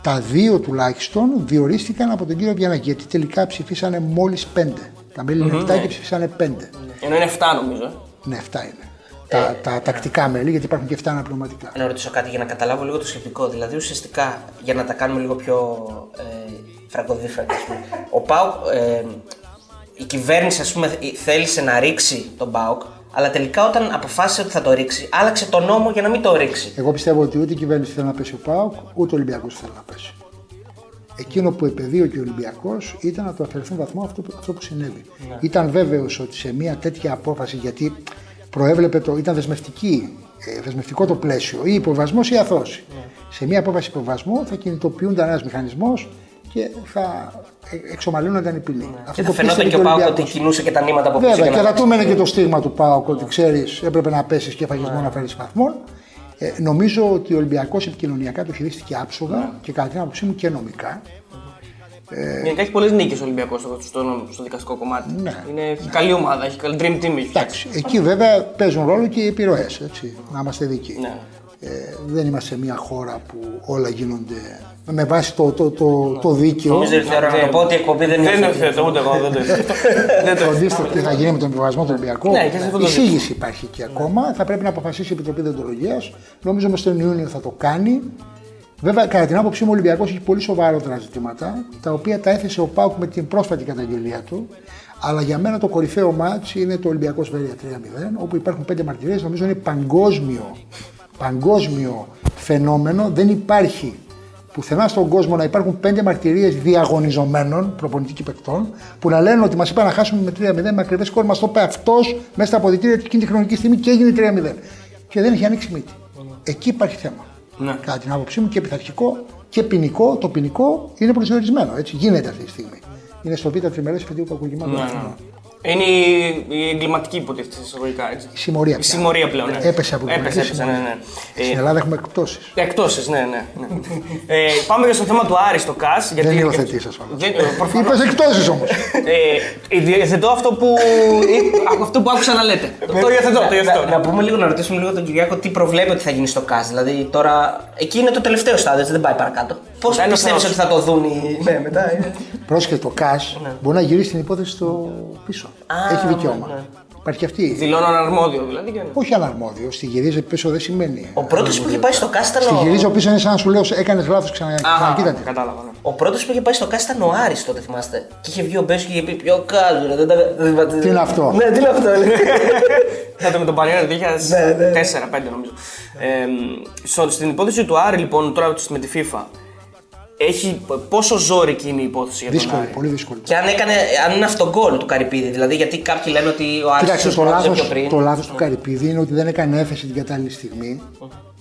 τα δύο τουλάχιστον διορίστηκαν από τον κύριο Βιανάκη. Γιατί τελικά ψηφίσανε μόλις πέντε. Τα μέλη είναι 7 ναι. και ψηφίσανε πέντε. Ενώ είναι 7 νομίζω. ε. Ναι, 7 είναι. τα, τα τακτικά μέλη, γιατί υπάρχουν και 7 αναπληρωματικά. Να ρωτήσω κάτι για να καταλάβω λίγο το σκεπτικό. Δηλαδή, ουσιαστικά, για να τα κάνουμε λίγο πιο ε, φραγκοδίφρακα, ας πούμε. ο ΠΑΟΚ, ε, η κυβέρνηση, ας πούμε, θέλησε να ρίξει τον ΠΑΟΚ, αλλά τελικά όταν αποφάσισε ότι θα το ρίξει, άλλαξε τον νόμο για να μην το ρίξει. Εγώ πιστεύω ότι ούτε η κυβέρνηση θέλει να πέσει ο ΠΑΟΚ, ούτε ο Ολυμπιακός θέλει να πέσει. Εκείνο που επεδίωκε ο Ολυμπιακός ήταν να το αφαιρεθούν βαθμό αυτό, που- αυτό που συνέβη. Ήταν βέβαιος ότι σε μια τέτοια απόφαση, γιατί προέβλεπε το, ήταν δεσμευτική, ε, δεσμευτικό το πλαίσιο, ή υποβασμός ή αθώση. Σε μια απόφαση υποβασμού θα κινητοποιούνταν ένας μηχανισμός και θα ε, εξομαλύνονταν η ποινή. Αυτό Και θα το φαινόταν πίστευε και ο ο ΠΑΟΚ ότι Ολυμπιακός. κινούσε και τα νήματα από πίσω. Βέβαια, για και να- θα του έμενε και το στίγμα του ΠΑΟΚ ότι ξέρεις, έπρεπε να πέσει και έφαγες μόνο αφαίρεση βαθμών. Ε, νομίζω ότι ο Ολυμπιακός επικοινωνιακά το χειρίστηκε άψογα και κατά την άποψή μου και νομικά. Γενικά έχει πολλές νίκες ο Ολυμπιακός στο, στο, στο δικαστικό κομμάτι. Ναι. Είναι, έχει καλή ομάδα, έχει καλή dream team. Έχει. Εντάξει, εκεί βέβαια παίζουν ρόλο και οι επιρροές, να είμαστε δίκαιοι. Ναι. Ε, δεν είμαστε σε μια χώρα που όλα γίνονται με βάση το, το, το, το δίκαιο. Νομίζω ήρθε η ώρα να το πω ότι η εκπομπή δεν Δεν είναι. είναι θέτω, ούτε εγώ δεν το (laughs) ευθέτω. Δεν το Φροντίστε τι θα γίνει με τον επιβασμό του Ολυμπιακού. Ναι, και σε αυτό το Εισήγηση υπάρχει και ακόμα. Θα πρέπει να αποφασίσει η Επιτροπή Δεντολογία. Νομίζω μες τον Ιούνιο θα το κάνει. Βέβαια, κατά την άποψή μου, ο Ολυμπιακός έχει πολύ σοβαρότερα ζητήματα, τα οποία τα έθεσε ο Πάουκ με την πρόσφατη καταγγελία του. Αλλά για μένα το κορυφαίο μάτς είναι το Ολυμπιακός Σβέρια 3-0, όπου υπάρχουν πέντε μαρτυρίες. Νομίζω είναι παγκόσμιο, παγκόσμιο φαινόμενο. Δεν υπάρχει πουθενά στον κόσμο να υπάρχουν πέντε μαρτυρίες διαγωνιζομένων προπονητικών παικτών που να λένε ότι μας είπαν να χάσουμε με 3-0 με ακριβές σκόρ. Μας το είπε αυτός μέσα στα αποδητήρια του εκείνη τη χρονική στιγμή και έγινε 3-0. Και δεν έχει ανοίξει μύτη. Εκεί υπάρχει θέμα. Ναι. Κατά την άποψή μου και πειθαρχικό και ποινικό. Το ποινικό είναι προσδιορισμένο. Έτσι γίνεται αυτή τη στιγμή. Είναι στο β' τριμερές εφετείου κακουργημάτων. Ναι, ναι. Είναι η, η εγκληματική υποτίθεται εισαγωγικά έτσι. Η συμμορία Η πια. συμμορία πλέον. Ναι. Έπεσε από την Έπεσε, πολιτική έπεσε, ναι, συμμορία. ναι. Στην Ε, Ελλάδα έχουμε εκπτώσεις. Εκτόσει, ναι, ναι. ναι. ε, πάμε και στο θέμα του Άρη στο ΚΑΣ. Γιατί Δεν υιοθετεί ασφαλώ. Δεν, ε, προφανώς. Είπες εκπτώσεις όμως. Ε, υιοθετώ αυτό που, ε, αυτό που άκουσα να λέτε. Το υιοθετώ, το Να, υιοθετώ. να πούμε λίγο, να ρωτήσουμε λίγο τον Κυριάκο τι προβλέπει ότι θα γίνει στο ΚΑΣ. Δηλαδή τώρα εκεί είναι το τελευταίο στάδιο, έτσι, δεν πάει παρακάτω. Πώς Δεν είναι πιστεύεις ο ότι θα το δουν οι. Ναι, μετά. είναι- (laughs) Πρόσχετο το ΚΑΣ μπορεί να γυρίσει την υπόθεση στο πίσω. Έχει δικαίωμα. ναι. Υπάρχει αυτή. Δηλώνω αναρμόδιο δηλαδή. Και... Όχι αναρμόδιο. Στη γυρίζει πίσω δεν σημαίνει. Ο πρώτος που είχε πάει στο ΚΑΣ ήταν Στη ο. γυρίζω πίσω είναι σαν να σου λέω έκανες λάθος ξανα... ξανακοίτατε. Κατάλαβα. Ναι. Ο πρώτος που είχε πάει στο ΚΑΣ ήταν ο Άρης τότε, θυμάστε. Και είχε βγει ο Μπέσου και είχε πει Ποιο ΚΑΣ, ρε, δεν τα- δεν τα- Τι είναι αυτό; Ναι, τι είναι αυτό. λέει. (laughs) Τότε με τον Πανιέρα το 2004-2005 Ναι, νομίζω. Ε, στο- στην υπόθεση του Άρη λοιπόν, τώρα με τη FIFA, έχει πόσο ζώρικη είναι η υπόθεση για τον Δύσκολη, Άρη. πολύ δύσκολη. Και αν, έκανε, αν είναι αυτογκόλ του Καρυπίδη, δηλαδή γιατί κάποιοι λένε ότι ο Άρης Κοίταξε, ίσως το πρότεινε λάθο πιο πριν. το λάθος του Καρυπίδη είναι ότι δεν έκανε έφεση την κατάλληλη στιγμή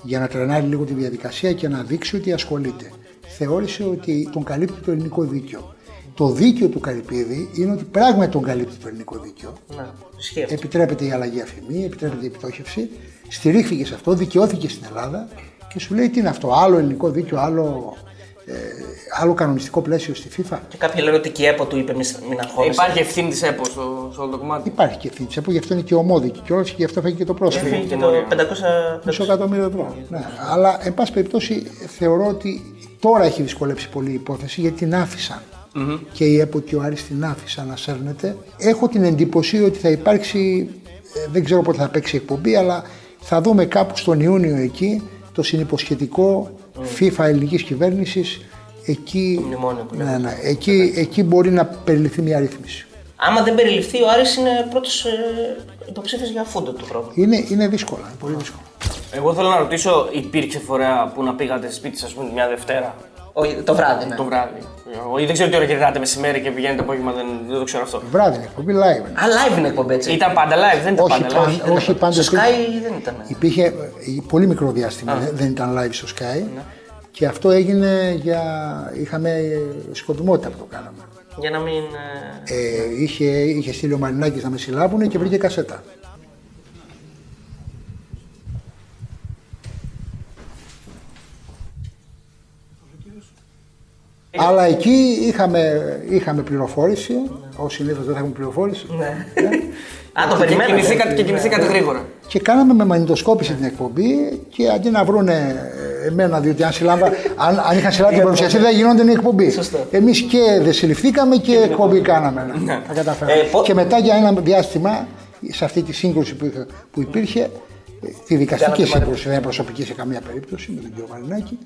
για να τρενάρει λίγο τη διαδικασία και να δείξει ότι ασχολείται. Θεώρησε ότι τον καλύπτει το ελληνικό δίκαιο. Το δίκαιο του Καρυπίδη είναι ότι πράγματι τον καλύπτει το ελληνικό δίκαιο. Ναι, ισχύει αυτό. Επιτρέπεται η αλλαγή αφημί, επιτρέπεται η επιτόχευση. Στηρίχθηκε σε αυτό, δικαιώθηκε στην Ελλάδα και σου λέει τι είναι αυτό, άλλο ελληνικό δίκαιο, άλλο, ε, άλλο κανονιστικό πλαίσιο στη FIFA. Και κάποιοι λένε ότι και η ΕΠΟ του είπε μη, μην αγχώνεσαι. Υπάρχει ευθύνη της ΕΠΟ στο, στο όλο το κομμάτι. Υπάρχει και ευθύνη της ΕΠΟ, γι' αυτό είναι και ομόδικη κιόλας και γι' αυτό φέγει και το πρόσφυγο. Έφυγε και το 500. Μισό εκατομμύριο ευρώ. Ναι. Αλλά, εν πάση περιπτώσει, θεωρώ ότι τώρα έχει δυσκολέψει πολύ η υπόθεση γιατί την αφησαν Και η ΕΠΟ και ο Άρης την άφησαν να σέρνεται. Έχω την εντύπωση ότι θα υπάρξει, ε, δεν ξέρω πότε θα παίξει η εκπομπή, αλλά θα δούμε κάπου στον Ιούνιο εκεί το συνυποσχετικό FIFA ελληνικής κυβέρνησης. Εκεί, μνημόνιο που ναι, ναι, εκεί, εκεί μπορεί να περιληφθεί μια ρύθμιση. Άμα δεν περιληφθεί, ο Άρης είναι πρώτος ε, υποψήφιος για φούντο του χρόνου. Είναι, είναι δύσκολα, είναι πολύ δύσκολο. Εγώ θέλω να ρωτήσω, υπήρξε φορέα που να πήγατε σπίτι σας, πούμε, μια Δευτέρα; Όχι, το βράδυ, ναι. Το βράδυ. Ή δεν ξέρω τι ώρα κερδάτε μεσημέρι και πηγαίνετε απόγευμα, δεν, δεν το ξέρω αυτό. Βράδυ είναι εκπομπή live. Α, live είναι εκπομπή έτσι. Ήταν πάντα live, δεν ήταν Όχι, πάντα πάντα, live. όχι πάντα. Στο Sky δεν ήταν. Υπήρχε ε, πολύ μικρό διάστημα, δεν- δεν ήταν live στο Sky. Και αυτό έγινε για. είχαμε ε, σκοπιμότητα που το κάναμε. Για να μην. ε, Ε, είχε, είχε στείλει ο Μαρινάκης να με συλλάβουν και βρήκε κασέτα. Αλλά εκεί είχαμε, είχαμε πληροφόρηση. Ω συνήθως δεν θα έχουμε πληροφόρηση. Ναι. (laughs) Α, το Και περιμένατε. κινηθήκατε, και κινηθήκατε γρήγορα. Και κάναμε με μαγνητοσκόπηση την εκπομπή και αντί να βρούνε εμένα, διότι αν, συλλάβα, αν, αν είχαν συλλάβει την παρουσιαστή δεν θα γινόταν η εκπομπή. Σωστό. Εμείς και δεν συλληφθήκαμε και εκπομπή κάναμε. Τα καταφέραμε. Ε, πο- Και μετά για ένα διάστημα, σε αυτή τη σύγκρουση που, είχα, που υπήρχε, ε, τη δικαστική Κάνατε σύγκρουση, δεν είναι προσωπική σε καμία περίπτωση με τον κύριο Μαρινάκη,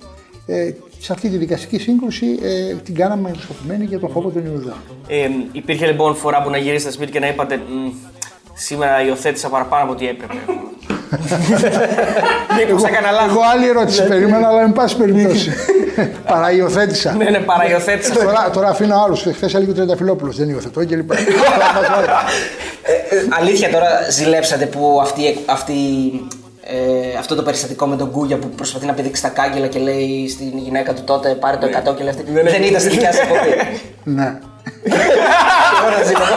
ε, σε αυτή τη δικαστική σύγκρουση ε, την κάναμε μαγνητοσκοπημένη για τον φόβο των Ιουδαίων. Ε, υπήρχε λοιπόν φορά που να γυρίσετε σπίτι και να είπατε «Μμ, σήμερα υιοθέτησα παραπάνω από ό,τι έπρεπε. (laughs) Μήπως έκανα Εγώ λάθος. άλλη ερώτηση περίμενα, αλλά εν πάση περιπτώσει. (laughs) Παραϊοθέτησα. Ναι, ναι, παραϊοθέτησα. τώρα, τώρα αφήνω άλλους. Χθες έλεγε ο Τρενταφυλόπουλο, δεν υιοθετώ και λοιπά. (laughs) Ε, ε, αλήθεια τώρα ζηλέψατε που αυτή, αυτή, ε, αυτό το περιστατικό με τον Κούγια που προσπαθεί να πηδήξει τα κάγκελα και λέει στην γυναίκα του τότε πάρε το 100 και λέει αυτή. Δεν ήταν στη δικιά σα εκπομπή. (laughs) ναι. Ωραία, (laughs) ζηλεύω.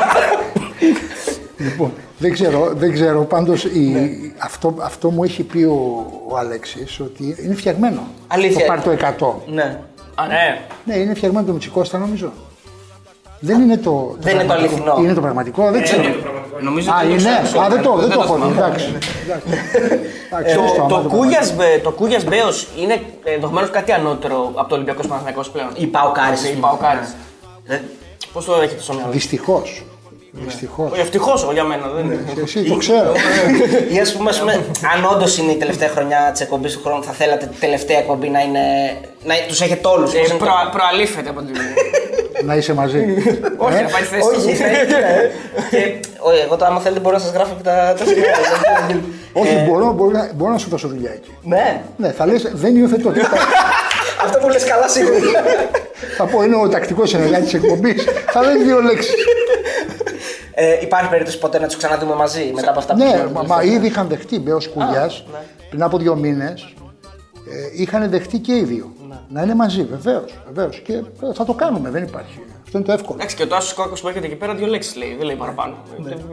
Λοιπόν, δεν ξέρω, δεν ξέρω. Πάντως η, αυτό, αυτό μου έχει πει ο, ο Αλέξης ότι είναι φτιαγμένο. Αλήθεια. Το πάρει το 100. Ναι. Α, ναι. Ναι, είναι φτιαγμένο το Μητσικώστα νομίζω. Δεν είναι το, Δεν είναι το πραγματικό. αληθινό. Είναι το πραγματικό, δεν ξέρω. Νομίζω Α, ότι είναι. ξέρω. Α, δεν το, δεν δεν το το έχω δει. θυμάμαι. Εντάξει. Εντάξει, Το, σωστό, άμα το, το Κούγιας, Μπε- το Κούγιας Μπέος είναι ενδεχομένως κάτι ανώτερο από το Ολυμπιακός Παναθηναϊκός πλέον. Η Παοκάρης. Η Παοκάρης. Δεν- Πώς το έχετε στο μυαλό; Δυστυχώς. Δυστυχώς. Όχι, ευτυχώς εγώ για μένα. Δεν... Εσύ το ξέρω. Ή ας πούμε, ας πούμε, αν όντως είναι η τελευταία χρονιά της εκπομπής του χρόνου, θα θέλατε τη τελευταία εκπομπή να είναι. να τους έχετε όλους. Ε, προ, προαλήφεται από την. (laughs) να είσαι μαζί. (laughs) Όχι, Ε, να πάει θέση. Όχι, ναι, ναι. Και όχι, εγώ το άμα θέλετε μπορώ να σας γράφω και τα, τα σημεία. (laughs) Όχι, μπορώ, μπορώ, να- μπορώ να σου δώσω δουλειά εκεί. Ναι, Ναι, θα λες δεν υιοθετώ. Τι θα- (laughs) αυτό που λες καλά σίγουρα. θα πω είναι ο τακτικός συνεργάτης της εκπομπής. Θα λες δύο λέξεις. Ε, υπάρχει περίπτωση ποτέ να τους ξαναδούμε μαζί μετά από αυτά που Ναι, γίνανε μα, τελευταία. μα ήδη είχαν δεχτεί Μπέο Κουλιά ναι. πριν από δύο μήνες. Ε, είχαν δεχτεί και οι δύο. Ναι. Να είναι μαζί, βεβαίως. Βεβαίως. Και ε, θα το κάνουμε, δεν υπάρχει. Αυτό είναι το εύκολο. Εντάξει, και ο Τάσος Κόκο που έρχεται εκεί πέρα δύο λέξεις λέει, δεν λέει παραπάνω.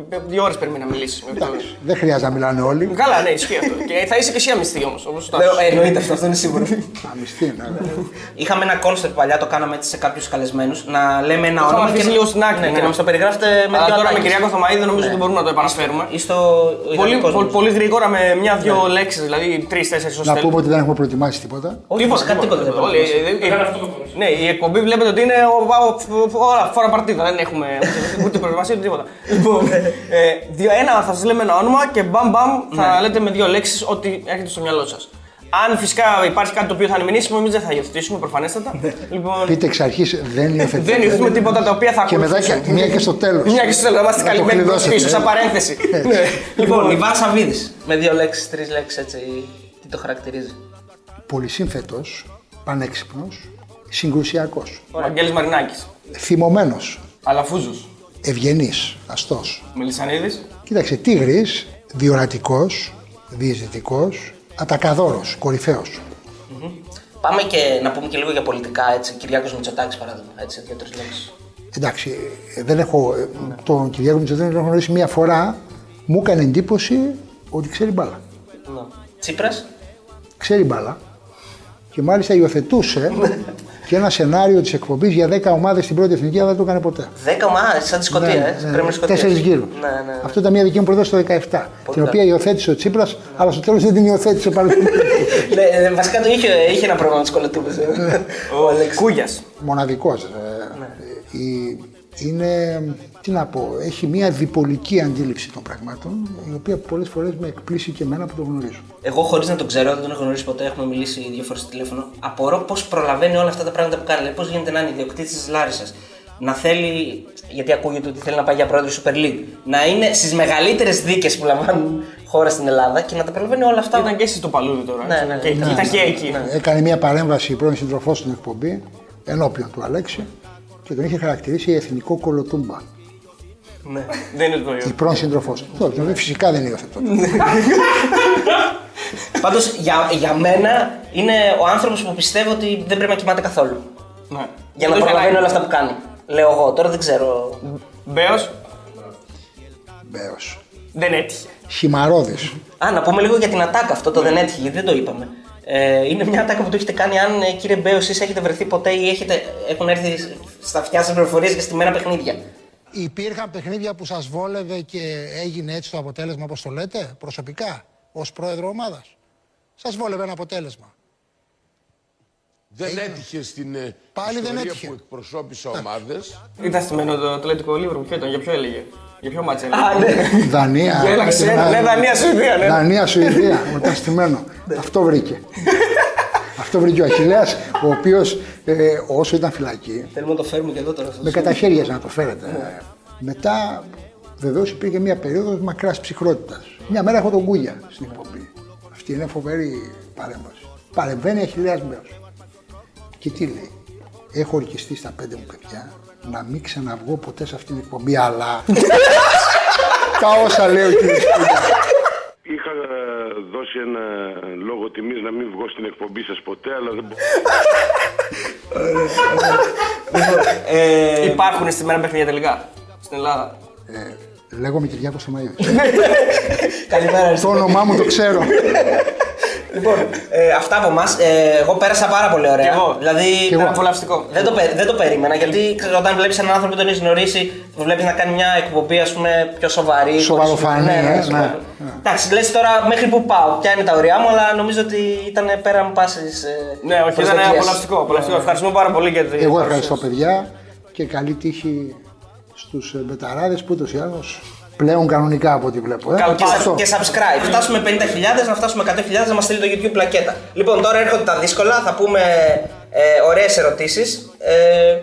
Ε, Δύο ώρες περιμένει να μιλήσει. με αυτό. Δεν χρειάζεται να μιλάνε όλοι. Καλά, ναι, ισχύει αυτό. Και θα είσαι και εσύ αμυστή όμως. Ναι, εννοείται αυτό, αυτό είναι σίγουρο. (laughs) Αμυστή, ναι. Είχαμε ένα κόνσεπτ παλιά, το κάναμε έτσι σε κάποιους καλεσμένους, να λέμε ένα Το είχαμε όνομα αφήσεις λίγο στην άκρη, ναι, ναι. και να μας το περιγράφετε με Αλλά δύο τώρα με ατάκες. Κυριάκο Θωμαίδη δεν νομίζω Ναι. ότι μπορούμε να το επαναφέρουμε. Ή στο Πολύ, ιδανικό πολύ, κόσμος. πολύ γρήγορα με μια-δυο λέξεις, δηλαδή τρει-τέσσερι ως Να πούμε ότι δεν έχουμε προετοιμάσει τίποτα. Όχι, φυσικά τίποτα δεν Όλοι, πρέπει. ε, ε, Ναι, η εκπομπή βλέπετε ότι είναι ο- ο- ο- όλα φορά παρτίδα. Δεν έχουμε ούτε- ούτε προετοιμασία ούτε τίποτα. Λοιπόν, ε, δύο- ένα θα σας λέμε ένα όνομα και μπαμ μπαμ θα λέτε με δύο λέξεις ό,τι έρχεται στο μυαλό σας. Αν φυσικά υπάρχει κάτι το οποίο θα είναι μηνύσιμο, εμείς δεν θα υιοθετήσουμε προφανέστατα. Λοιπόν, Πείτε εξ αρχής δεν (laughs) υιοθετείτε. δεν υιοθετούμε τίποτα τα οποία θα Και μετά ακολουθήσουν. και- μία και στο τέλος. Μια και στο τέλος, να είμαστε Να το καλυμμένοι προ κλειδώσετε, πίσω, ε. σαν παρένθεση. (laughs) Ναι. Λοιπόν, Ιβάν Σαββίδης. Με δύο λέξεις, τρεις λέξεις έτσι. Τι το χαρακτηρίζει; Πολυσύνθετος, πανέξυπνος, συγκρουσιακός. Ο Αγγέλης Μαρινάκης. Θυμωμένος, Αλαφούζος. ευγενής, αστός. Μελισανίδης. Κοίταξε, τίγρης, διορατικός, διαισθητικό, ατακαδόρος, κορυφαίος. Πάμε και να πούμε και λίγο για πολιτικά έτσι. Κυριάκος Μητσοτάκης παράδειγμα. Έτσι, δύο-τρει λέξεις. Εντάξει, ε, δεν έχω, ε, τον Κυριάκο Μητσοτάκη τον έχω γνωρίσει μία φορά. Μου έκανε εντύπωση ότι ξέρει μπάλα. Τσίπρας. Ξέρει μπάλα. Και μάλιστα υιοθετούσε (laughs) και ένα σενάριο της εκπομπής για 10 ομάδες στην πρώτη εθνική, αλλά δεν το έκανε ποτέ. Δέκα ομάδες, σαν τη Σκωτία. Ναι, έτσι. ναι, Premier Σκωτία. Τέσσερις γύρου. Ναι, ναι, ναι. Αυτό ήταν μια δική μου πρόταση το 17. την οποία υιοθέτησε ο Τσίπρας, αλλά στο τέλος δεν την υιοθέτησε παρά. Ναι, ε, βασικά το είχε, είχε ένα πρόβλημα με τι κολοτούμπες. Ο Αλέξης. Κούγιας. Μοναδικός. Ναι. Είναι, τι να πω, έχει μια διπολική αντίληψη των πραγμάτων, η οποία πολλές φορές με εκπλήσει και εμένα που το γνωρίζω. Εγώ χωρίς να τον ξέρω, δεν τον έχω γνωρίσει ποτέ, έχουμε μιλήσει δύο φορές στο τηλέφωνο. Απορώ πώς προλαβαίνει όλα αυτά τα πράγματα που κάνει. πώς γίνεται να είναι ιδιοκτήτης της Λάρισας, να θέλει, γιατί ακούγεται ότι θέλει να πάει για πρόεδρο Super League, να είναι στις μεγαλύτερες δίκες που λαμβάνουν χώρα στην Ελλάδα και να τα προλαβαίνει όλα αυτά. Ήταν και στο παλούδι τώρα. Ναι, έτσι. ναι, ναι. Και Ναι. ήταν και εκεί. Έκανε μια παρέμβαση η πρώην συντροφό στην εκπομπή ενώπιον του Αλέξη και τον είχε χαρακτηρίσει εθνικό κολοτούμπα. Ναι. Δεν είναι το Η ίδιο. πρώην συντροφό του. Τώρα, Φυσικά δεν υιοθετώ. (laughs) Πάντως για, για μένα είναι ο άνθρωπος που πιστεύω ότι δεν πρέπει να κοιμάται καθόλου. Ναι. Για να Το είχε προλαβαίνει ανάγκη. όλα αυτά που κάνει. Λέω εγώ, τώρα δεν ξέρω. Μπέος Μπέος. δεν έτυχε. Χυμαρόδης. Α, να πούμε λίγο για την ατάκα αυτό, το δεν έτυχε, γιατί δεν το είπαμε. Ε, είναι μια ατάκα που το έχετε κάνει αν ε, κύριε Μπέος, εσείς έχετε βρεθεί ποτέ ή έχετε, έχουν έρθει στα αυτιά σας πληροφορίες για στημένα παιχνίδια; Υπήρχαν παιχνίδια που σας βόλευε και έγινε έτσι το αποτέλεσμα όπως το λέτε, προσωπικά, ως πρόεδρο ομάδας; Σας βόλευε ένα αποτέλεσμα. Δεν έτυχε στην ε, Πάλι δεν ιστορία έτυχε. που εκπροσώπησε ομάδες. Ήταν στημένο το Ατλέτικο Λίβρο, ποιο ήταν, για ποιο έλεγε. Για ποιο μάτς έλεγε. Δανία. Γέλαξε, Δανία. ναι, Δανία, Σουηδία, ναι. Δανία, Σουηδία. Μετά στημένο. Αυτό βρήκε. Αυτό βρήκε ο Αχιλέας, ο οποίος ε, όσο ήταν φυλακή, Θέλουμε να το φέρουμε και εδώ τώρα. στο με στούντιο. καταχέριαζε να το φέρετε. Μετά, βεβαίως υπήρχε μια περίοδος μακράς ψυχρότητας. Μια μέρα έχω τον Κούγια στην εκπομπή. Αυτή είναι φοβερή παρέμβαση. Παρεμβαίνει Αχιλέας Μπέος. Και τι λέει, έχω ορκιστεί στα πέντε μου παιδιά να μην ξαναβγώ ποτέ σε αυτήν την εκπομπή, αλλά. (laughs) Τα όσα λέει ο κύριος Κούγια. Είχα ε, δώσει ένα λόγο τιμής να μην βγω στην εκπομπή σας ποτέ, αλλά δεν μπορώ. (laughs) Ε, Υπάρχουν στημένα παιχνίδια τελικά στην Ελλάδα. Λέγομαι Κυριάκος Θεμαίδης. (laughs) Καλημέρα, το όνομά μου το ξέρω. Λοιπόν, ε, αυτά από εμάς. Ε, εγώ πέρασα πάρα πολύ ωραία. Κι εγώ. Δηλαδή, Κι εγώ. Απολαυστικό. Δεν το, πε- δεν το περίμενα γιατί ξέρω, όταν βλέπεις έναν άνθρωπο που τον έχεις γνωρίσει, τον βλέπεις να κάνει μια εκπομπή ας πούμε, πιο σοβαρή. Σοβαροφανή, χωρίς- ε, ναι, σοβαρό. ναι. Εντάξει, λες τώρα μέχρι που πάω, ποια είναι τα ωριά μου, αλλά νομίζω ότι ήταν πέραν πάσης. Ε, Ναι, όχι, ήταν απολαυστικό. απολαυστικό. Ευχαριστούμε πάρα πολύ για την. Εγώ ευχαριστώ παιδιά και καλή τύχη στους ε, μπεταράδες που ούτως ή άλλως πλέον κανονικά από ό,τι βλέπω. Ε. Και, Αυτό. και subscribe. Φτάσουμε 50.000, να φτάσουμε 100.000 να μας στείλει το YouTube πλακέτα. Λοιπόν, τώρα έρχονται τα δύσκολα. Θα πούμε ε, ωραίες ερωτήσεις ε,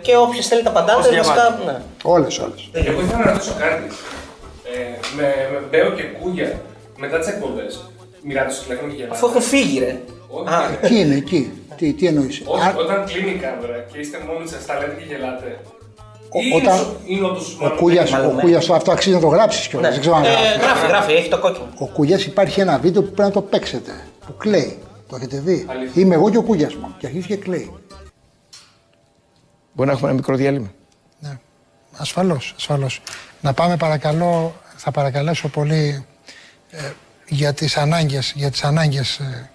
και όποιο θέλει τα απαντάτε. Όσοι Βασικά, διαβάζουν. ναι. Όλες, όλες. Εγώ ήθελα να ρωτήσω κάτι. Ε, με, με Μπέο και Κούγια, μετά τις εκπομπές, μοιράτε στο τηλέφωνο και γελάτε. Αφού έχουν φύγει, ρε. Όχι, Α, ρε. Εκεί είναι, εκεί; Τι, τι εννοείς; Όχι, Α, όταν κλείνει η κάμερα και είστε μόνοι σας, τα λέτε και γελάτε. Ο- Ή όταν- είναι, είναι όντως ο μόνο Κούγιας, ο μάλλον, ναι. Κούγιας, αυτό αξίζει να το γράψεις κιόλας. Δεν ξέρω αν Ε, γράφεις. γράφει, γράφει, έχει το κόκκινο. Ο Κούγιας υπάρχει ένα βίντεο που πρέπει να το παίξετε. Που κλαίει. Το έχετε δει. Αλήθεια. Είμαι εγώ και ο Κούγιας μου. Και αρχίζει και κλαίει. Μπορεί να έχουμε ένα μικρό διάλειμμα; Ναι. Ασφαλώς, ασφαλώς. Να πάμε παρακαλώ, θα παρακαλέσω πολύ ε, για τις ανάγκες, για τις ανάγκες ε,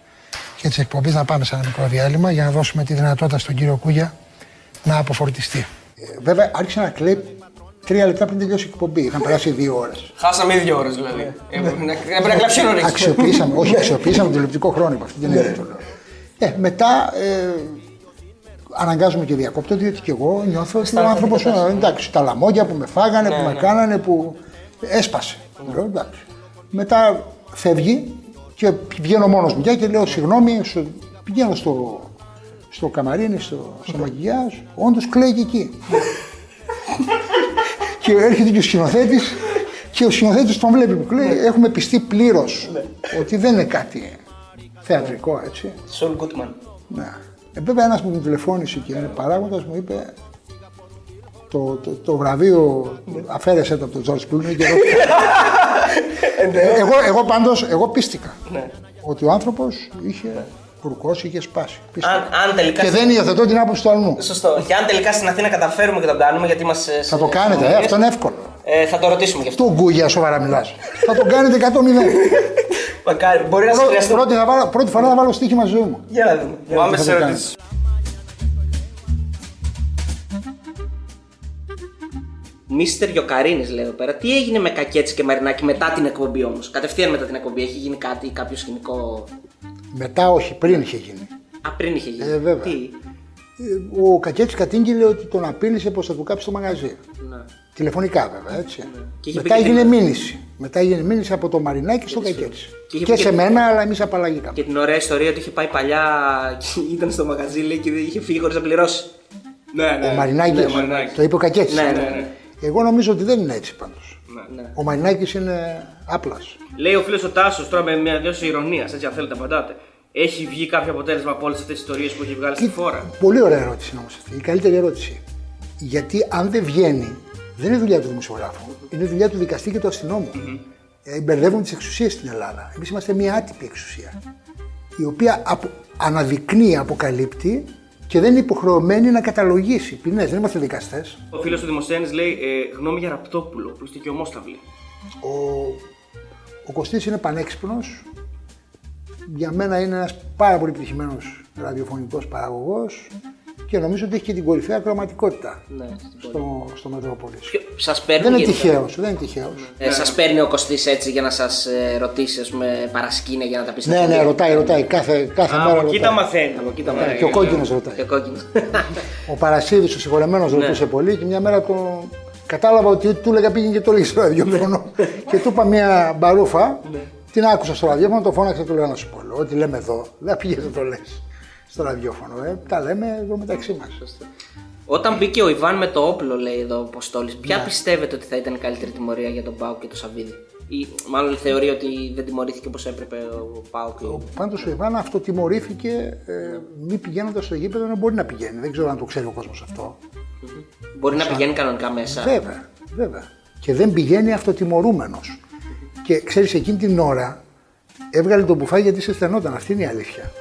και τις εκπομπής να πάμε σε ένα μικρό διάλειμμα για να δώσουμε τη δυνατότητα στον κύριο Κούγια να αποφορτιστεί. Ε, βέβαια άρχισε να κλαίει τρία λεπτά πριν τελειώσει η εκπομπή. Είχαν περάσει δύο ώρες. Χάσαμε ήδη δύο ώρες δηλαδή. Ε, Έπρεπε να- έπρεπε να κλάψει νωρίς. Αξιοποιήσαμε, όχι, αξιοποιήσαμε τον τηλεοπτικό χρόνο με αυτή την έννοια το λέω. Ε, μετά ε, αναγκάζομαι και διακόπτω, διότι και εγώ νιώθω ότι ο άνθρωπος. Εντάξει, τα λαμόγια που με φάγανε, που με κάνανε, που. έσπασε. Λέω, εντάξει. Μετά φεύγει και βγαίνω μόνος μου πια και λέω συγγνώμη, στο- πηγαίνω στο, στο καμαρίνι, στο, στο μακιγιάζ, όντως κλαίει και εκεί. και έρχεται και ο σκηνοθέτης και ο σκηνοθέτης τον βλέπει που κλαίει. Έχουμε πιστεί πλήρως ότι δεν είναι κάτι θεατρικό έτσι. Σολ Γκούτμαν. Ναι. Ε, βέβαια ένας που μου τηλεφώνησε και είναι παράγοντας μου είπε το, το, το βραβείο αφαίρεσε το από τον George Clooney και εγώ, (laughs) εγώ, εγώ πάντως εγώ πίστηκα Ναι. ότι ο άνθρωπος είχε κουρκώσει, είχε σπάσει. Πίστηκα. Αν, αν τελικά. Και δεν υιοθετώ την άποψη του αλλού. Σωστό. Και αν τελικά στην Αθήνα καταφέρουμε και το κάνουμε, γιατί είμαστε. Θα το κάνετε, ε, αυτό είναι εύκολο. Ε, θα το ρωτήσουμε γι' αυτό. Του γκούγια σοβαρά μιλάς. θα το κάνετε 100 (laughs) Μακάρι. Μπορεί να σας χρειαστεί. πρώτη, θα βάλω- πρώτη φορά θα βάλω στοίχημα στη ζωή μου. Για να δούμε. Για να Πάμε δούμε. σε θα το ερωτήσεις. Μίστερ Γιοκαρίνης λέει εδώ πέρα. Τι έγινε με Κακέτσι και Μαρινάκη μετά την εκπομπή όμως; Κατευθείαν μετά την εκπομπή. Έχει γίνει κάτι, κάποιο σκηνικό; Μετά όχι, πριν είχε γίνει. Α, πριν είχε γίνει. Ε, βέβαια. Τι; Ε, Ο Κακέτης κατήγγειλε ότι τον απείλησε πως θα του κάψει το μαγαζί. Ναι. Τηλεφωνικά βέβαια, έτσι. Και είχε Μετά πει και έγινε την- μήνυση. Μετά έγινε μήνυση από το Μαρινάκι στο Κακέτσι. Και είχε Και, πει σε και- μένα, αλλά εμείς απαλλαγήκαμε. Και την ωραία ιστορία ότι είχε πάει παλιά και ήταν στο μαγαζί λέει, και είχε φύγει χωρίς να πληρώσει. Ναι, ναι. Ο Μαρινάκης, Ναι, ο Μαρινάκης. το είπε ο Κακέτης. Ναι, ναι, ναι. Εγώ νομίζω ότι δεν είναι έτσι πάντως. Ναι. Ο Μαρινάκης είναι άπλας. Λέει ο φίλος ο Τάσος τώρα με μια δόση ηρωνίας, έτσι αν θέλετε απαντάτε. Έχει βγει κάποιο αποτέλεσμα από όλες αυτές τις ιστορίες που έχει βγάλει στη φόρα; Πολύ ωραία ερώτηση είναι όμως αυτή. Η καλύτερη ερώτηση. Γιατί αν δεν βγαίνει, δεν είναι δουλειά του δημοσιογράφου. Είναι δουλειά του δικαστή και του αστυνομου Ε, μπερδεύουν τις εξουσίες στην Ελλάδα. Εμείς είμαστε μια άτυπη εξουσία. Η οποία απο- αναδεικνύει, αποκαλύπτει και δεν είναι υποχρεωμένη να καταλογίσει ποινές. Δεν είμαστε δικαστές. Ο φίλος του Δημοσθένης λέει ε, γνώμη για Ραπτόπουλο, που είστε και ομόσταυλοι. Ο, ο Κωστής είναι πανέξυπνος. Για μένα είναι ένας πάρα πολύ επιτυχημένος ραδιοφωνικός παραγωγός και νομίζω ότι έχει και την κορυφαία ακροματικότητα Ναι, στο, στο Μετρόπολης. Σας παίρνει. Δεν είναι γενικά. τυχαίος, δεν είναι τυχαίος. Ε, σας παίρνει ο Κωστής έτσι για να σας ε, ρωτήσει, ας πούμε, παρασκήνια για να τα πεις. Ναι, ναι, ρωτάει, ρωτάει. Κάθε, κάθε Α, μέρα από εκεί ρωτάει. τα μαθαίνει. Από εκεί τα Ναι, μαθαίνει. και ο κόκκινος ρωτάει. Και ο κόκκινος. Ο Παρασίδης, ο συγχωρεμένος, Ναι. ρωτούσε πολύ και μια μέρα το... κατάλαβα ότι ό,τι του έλεγα πήγαινε και το έλεγε στο ραδιόφωνο. και του είπα μια μπαρούφα, την άκουσα στο ραδιόφωνο, το φώναξα του λέω να σου πω. λέω, Ό,τι λέμε εδώ, δεν πήγες να το λες στο ραδιόφωνο. Ε, τα λέμε εδώ μεταξύ μας. Όταν μπήκε ο Ιβάν με το όπλο, λέει εδώ ο Αποστόλης, ποια Ναι. πιστεύετε ότι θα ήταν η καλύτερη τιμωρία για τον Πάουκ και τον Σαββίδη; Ή μάλλον θεωρεί ότι δεν τιμωρήθηκε όπως έπρεπε ο Πάουκ. Πάντως ο Ιβάν αυτοτιμωρήθηκε ε, μη πηγαίνοντας στο γήπεδο να μπορεί να πηγαίνει. Δεν ξέρω αν το ξέρει ο κόσμος αυτό. Μπορεί να Σαν- πηγαίνει κανονικά μέσα. Βέβαια, βέβαια. Και δεν πηγαίνει αυτοτιμωρούμενος. Και ξέρεις, εκείνη την ώρα έβγαλε τον μπουφάκι γιατί σε στενόταν. Αυτή είναι η αλήθεια.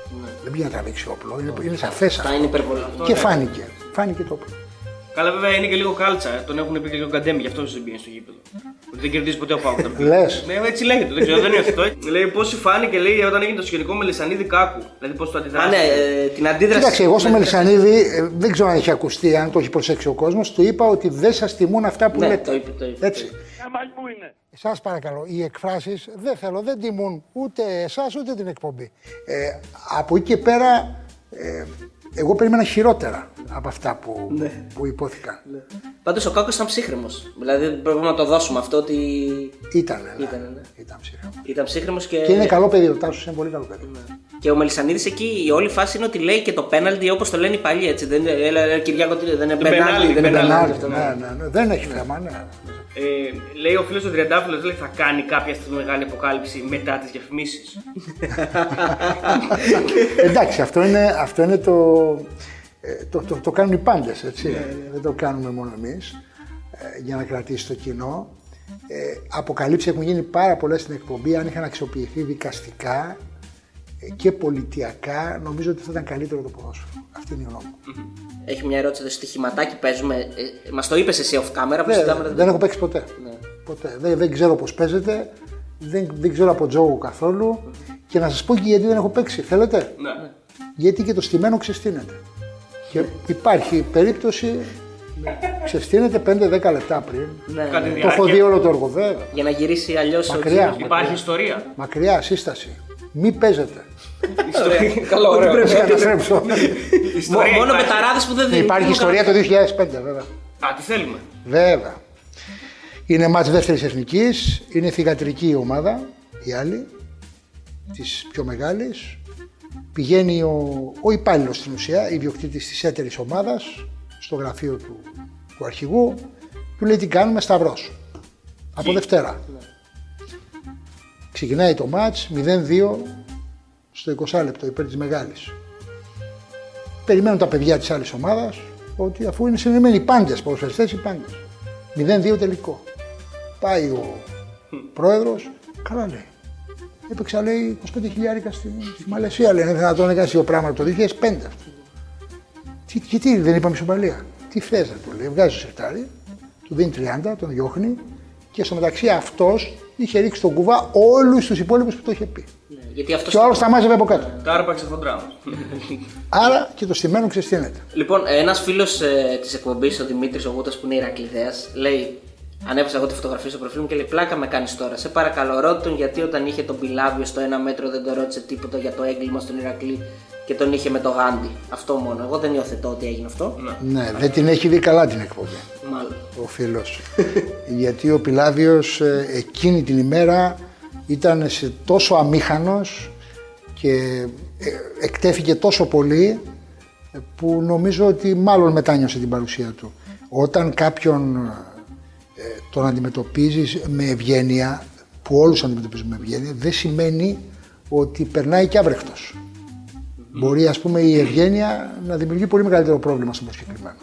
Δεν πήγε να τραβήξει όπλο. Είναι, είναι σαφές Αυτά αυτό. είναι υπερβολή. Και φάνηκε. Φάνηκε το όπλο. Καλά, βέβαια είναι και λίγο κάλτσα. ε. Τον έχουν πει και λίγο καντέμι, γι' αυτό δεν πήγαινε στο γήπεδο. Ότι δεν κερδίζεις ποτέ ο Πάουκ. Λες. Ναι, έτσι λέγεται. Δεν ξέρω, δεν υιοθετώ. λέει πώς σου φάνηκε, λέει, όταν έγινε το σχετικό με Λισανίδη Κάκου. Δηλαδή πώς το αντιδράσει. Α, ναι, ε, την αντίδραση. Κοίταξε, εγώ στο με- Μελισανίδη ε, δεν ξέρω αν έχει ακουστεί, αν το έχει προσέξει ο κόσμος. Του είπα ότι δεν σας τιμούν αυτά που Ναι, λέτε. το είπε, το είπε. Έτσι. Σα παρακαλώ, οι εκφράσεις δεν θέλω, δεν τιμούν ούτε εσάς ούτε την εκπομπή. Ε, από εκεί και πέρα, ε, εγώ περίμενα χειρότερα από αυτά που, Ναι. που υπόθηκαν. Πάντως ο Κάκος ήταν ψύχρεμος. Δηλαδή πρέπει να το δώσουμε αυτό ότι. Ήταν, ναι. Ήταν, ναι. Ήταν ψύχρεμος. Ήταν ψύχρεμος και. Και είναι καλό παιδί, ο Τάσος είναι πολύ καλό παιδί. Και ο Μελισανίδης εκεί, η όλη φάση είναι ότι λέει και το πέναλτι όπως το λένε οι παλιοί. Έτσι. Δεν είναι, έλα, έλα, Κυριάκο, τι, δεν είναι πέναλτι. Δεν είναι Πενάλτη, πέναλτι. αυτό, ναι, ναι. ναι, ναι, δεν έχει θέμα, ναι. Ε, λέει ο φίλος του Τριαντάφυλλος, λέει θα κάνει κάποια στιγμή μεγάλη αποκάλυψη μετά τις διαφημίσεις. Εντάξει, αυτό είναι, αυτό είναι το, ε, το, το, το κάνουν οι πάντες, έτσι. Δεν το κάνουμε μόνο εμείς ε, για να κρατήσει το κοινό. Ε, αποκαλύψεις έχουν γίνει πάρα πολλές στην εκπομπή, αν είχαν αξιοποιηθεί δικαστικά ε, και πολιτιακά, νομίζω ότι θα ήταν καλύτερο το ποδόσφαιρο. Αυτή είναι η γνώμη μου. Έχει μια ερώτηση εδώ. Στοιχηματάκι παίζουμε. Ε, Μας το είπες εσύ off camera που Δεν, συζητάμε. δεν έχω παίξει ποτέ. Ναι. ποτέ. Δεν, δεν ξέρω πώς παίζεται, δεν, δεν ξέρω από τζόγο καθόλου και να σας πω και γιατί δεν έχω παίξει. Θέλετε; Ναι. Γιατί και το στημένο ξεστείνεται. Και υπάρχει περίπτωση ξεστείνεται 5-10 λεπτά πριν. Ναι, Το ναι. έχω δει όλο το έργο, βέβαια. Για να γυρίσει αλλιώς ο Μακριά. Υπάρχει Μακριά. ιστορία. Μακριά, σύσταση. Μη παίζετε. Ιστορία. (laughs) Καλό, Ό,τι ωραίο. πρέπει να καταστρέψω. Ιστορία Μόνο υπάρχει. πεταράδε που δεν Υπάρχει ιστορία το 2005, βέβαια. Α, τι θέλουμε. Βέβαια. Είναι μάτς δεύτερης εθνικής, είναι θηγατρική η ομάδα, η άλλη, της πιο μεγάλης. Πηγαίνει ο, ο υπάλληλος στην ουσία, ιδιοκτήτης της έτερης ομάδας, στο γραφείο του, του αρχηγού, του λέει τι κάνουμε Σταυρός. Από Δευτέρα. Ξεκινάει το μάτς 0-2 στο 20 λεπτό υπέρ της μεγάλης. Περιμένουν τα παιδιά της άλλης ομάδας ότι αφού είναι συνεννοημένοι οι πάντες, ποδοσφαιριστές οι πάντες. 0-2 τελικό. Πάει ο πρόεδρος, καλά λέει. Έπαιξα λέει 25 χιλιάρικα στη, στη Μαλαισία, λέει. Είναι δυνατόν να κάνει δύο πράγματα το 2005 αυτό. Τι, γιατί δεν είπαμε ισοπαλία. Τι θες να του λέει, βγάζει το σερτάρι, του δίνει 30, τον διώχνει και στο μεταξύ αυτός είχε ρίξει τον κουβά όλους τους υπόλοιπους που το είχε πει. Γιατί αυτός Και ο άλλος τα μάζευε από κάτω. Τα άρπαξε χοντρά. Άρα και το στημένο ξεστείνεται. Λοιπόν, ένας φίλος ε, της εκπομπής, ο Δημήτρης ο Γούτας που είναι Ηρακλειδέας, λέει. Ανέβασα εγώ τη φωτογραφία στο προφίλ μου και λέει: Πλάκα με κάνεις τώρα. Σε παρακαλώ, ρώτη τον γιατί όταν είχε τον Πιλάβιο στο ένα μέτρο δεν τον ρώτησε τίποτα για το έγκλημα στον Ηρακλή και τον είχε με το Γάντι. Αυτό μόνο. Εγώ δεν υιοθετώ ότι έγινε αυτό. Ναι, δεν την έχει δει καλά την εκπομπή. Μάλλον. ο φίλος. (laughs) Γιατί ο Πιλάβιος ε, εκείνη την ημέρα ήταν σε τόσο αμήχανος και ε, εκτέθηκε τόσο πολύ ε, που νομίζω ότι μάλλον μετάνιωσε την παρουσία του. Όταν κάποιον ε, τον αντιμετωπίζεις με ευγένεια, που όλους αντιμετωπίζουμε με ευγένεια, δεν σημαίνει ότι περνάει και άβρεχτος. Μπορεί ας πούμε η ευγένεια να δημιουργεί πολύ μεγαλύτερο πρόβλημα στο προσκεκλημένο.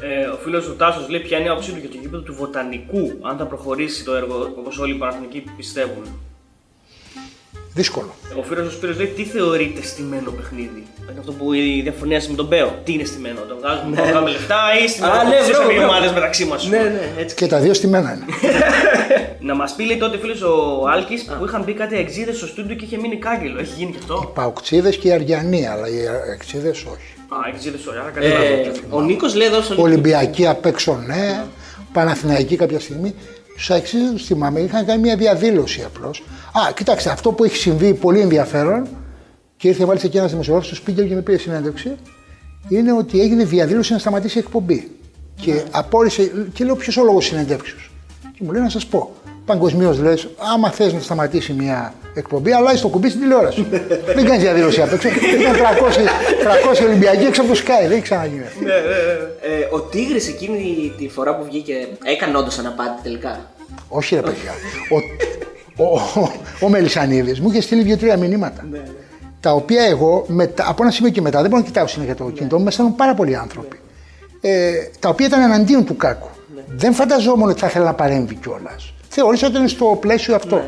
Ε, ο φίλος του Τάσος λέει ποια είναι η άποψή του για το γήπεδο του Βοτανικού, αν θα προχωρήσει το έργο όπως όλοι οι Παναθηνικοί πιστεύουν. Δύσκολο. Ο φίλος του Σπύρος λέει τι θεωρείται στημένο παιχνίδι; Είναι αυτό που η διαφωνία με τον Μπέο. Τι είναι στημένο, το βγάζουμε, Ναι. ναι. βγάλουμε λεφτά ή στημένο. Α, ναι, Τις μπράβο, οι μπράβο. ομάδες μεταξύ μας. Ναι, ναι, έτσι. Και τα δύο στημένα είναι. (laughs) Να μας πει λέει τότε φίλος ο Άλκης που είχαν μπει κάτι εξίδες στο στούντιο και είχε μείνει κάγκελο. Έχει γίνει και αυτό; Παουξίδες και οι Αριανοί, αλλά οι Εξίδες όχι. Α, εξίδες ωραία, άρα Ε, καταλάβω. ο Νίκος λέει εδώ στο Ολυμπιακοί απ' έξω ναι, Παναθηναϊκοί κάποια στιγμή. Στου Αξίδε του θυμάμαι, είχαν κάνει μια διαδήλωση απλώς. Α, κοιτάξτε, αυτό που έχει συμβεί πολύ ενδιαφέρον και ήρθε μάλιστα και ένα δημοσιογράφο του Σπίγκελ και με πήρε συνέντευξη, είναι ότι έγινε διαδήλωση να σταματήσει η εκπομπή. Και απόρρισε, και λέω ποιος ο λόγος συνεντεύξεως; Και μου λέει να σας πω. Παγκοσμίως λες, άμα θες να σταματήσει μια εκπομπή, αλλάζεις το κουμπί στην τηλεόραση. (laughs) δεν κάνεις διαδήλωση απ' έξω. Ήταν 300, 300 Ολυμπιακοί έξω από το Sky, δεν έχει ξαναγίνει. Ε, ο Τίγρης εκείνη τη φορά που βγήκε έκανε όντως αναπάτη τελικά; Όχι ρε παιδιά. Ο, ο, ο, ο Μελισανίδης μου είχε στείλει δύο-τρία μηνύματα. Τα οποία εγώ μετα, από ένα σημείο και μετά δεν μπορώ να κοιτάω συνέχεια το κινητό μου, με στέλνουν πάρα πολλοί άνθρωποι. Ε, τα οποία ήταν εναντίον του κάκου. Δεν φανταζόμουν ότι θα ήθελα να παρέμβει κιόλας. Θεώρησα ότι είναι στο πλαίσιο αυτό.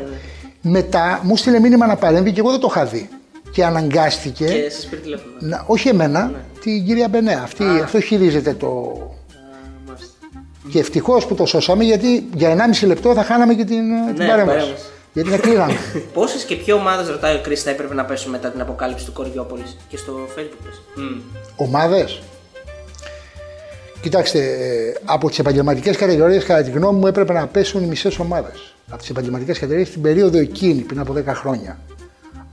Μετά μου στείλε μήνυμα να παρέμβει και εγώ δεν το είχα δει. Και αναγκάστηκε. Και σα πήρε τηλέφωνο. Να, όχι εμένα, την κυρία Μπενέα. Αυτή, αυτό χειρίζεται το. Και ευτυχώς που το σώσαμε γιατί για 1,5 λεπτό θα χάναμε και την, την παρέμβαση. παρέμβαση. Γιατί την κλείναμε. (laughs) Πόσες και ποιο ομάδες, ρωτάει ο Κρίστα, έπρεπε να πέσουν μετά την αποκάλυψη του Κοριόπολη και στο Facebook. πες. Ομάδες; Κοιτάξτε, ε, από τις επαγγελματικές κατηγορίες, κατά τη γνώμη μου, έπρεπε να πέσουν οι μισές ομάδες. Από τις επαγγελματικές κατηγορίες στην περίοδο εκείνη, πριν από 10 χρόνια.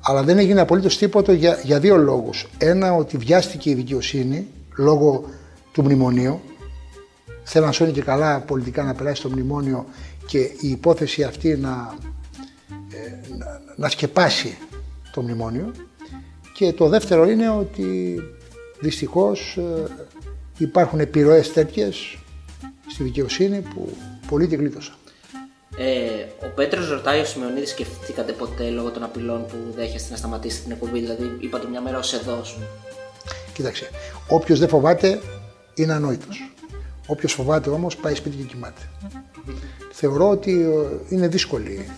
Αλλά δεν έγινε απολύτως τίποτα για, για δύο λόγους. Ένα, ότι βιάστηκε η δικαιοσύνη λόγω του μνημονίου. Θέλαν σώνει και καλά πολιτικά να περάσει το μνημόνιο και η υπόθεση αυτή να, ε, να, να σκεπάσει το μνημόνιο. Και το δεύτερο είναι ότι δυστυχώς ε, υπάρχουν επιρροές τέτοιες στη δικαιοσύνη που πολλοί τη γλίτωσαν. Ε, ο Πέτρος ρωτάει ο Σιμεωνίδης, σκεφτήκατε ποτέ λόγω των απειλών που δέχεστε να σταματήσετε την εκπομπή; Δηλαδή, είπατε μια μέρα ως εδώ, ας πούμε. Κοίταξε, όποιος δεν φοβάται είναι ανόητος. Όποιος φοβάται όμως πάει σπίτι και κοιμάται. Θεωρώ ότι ε, είναι δύσκολη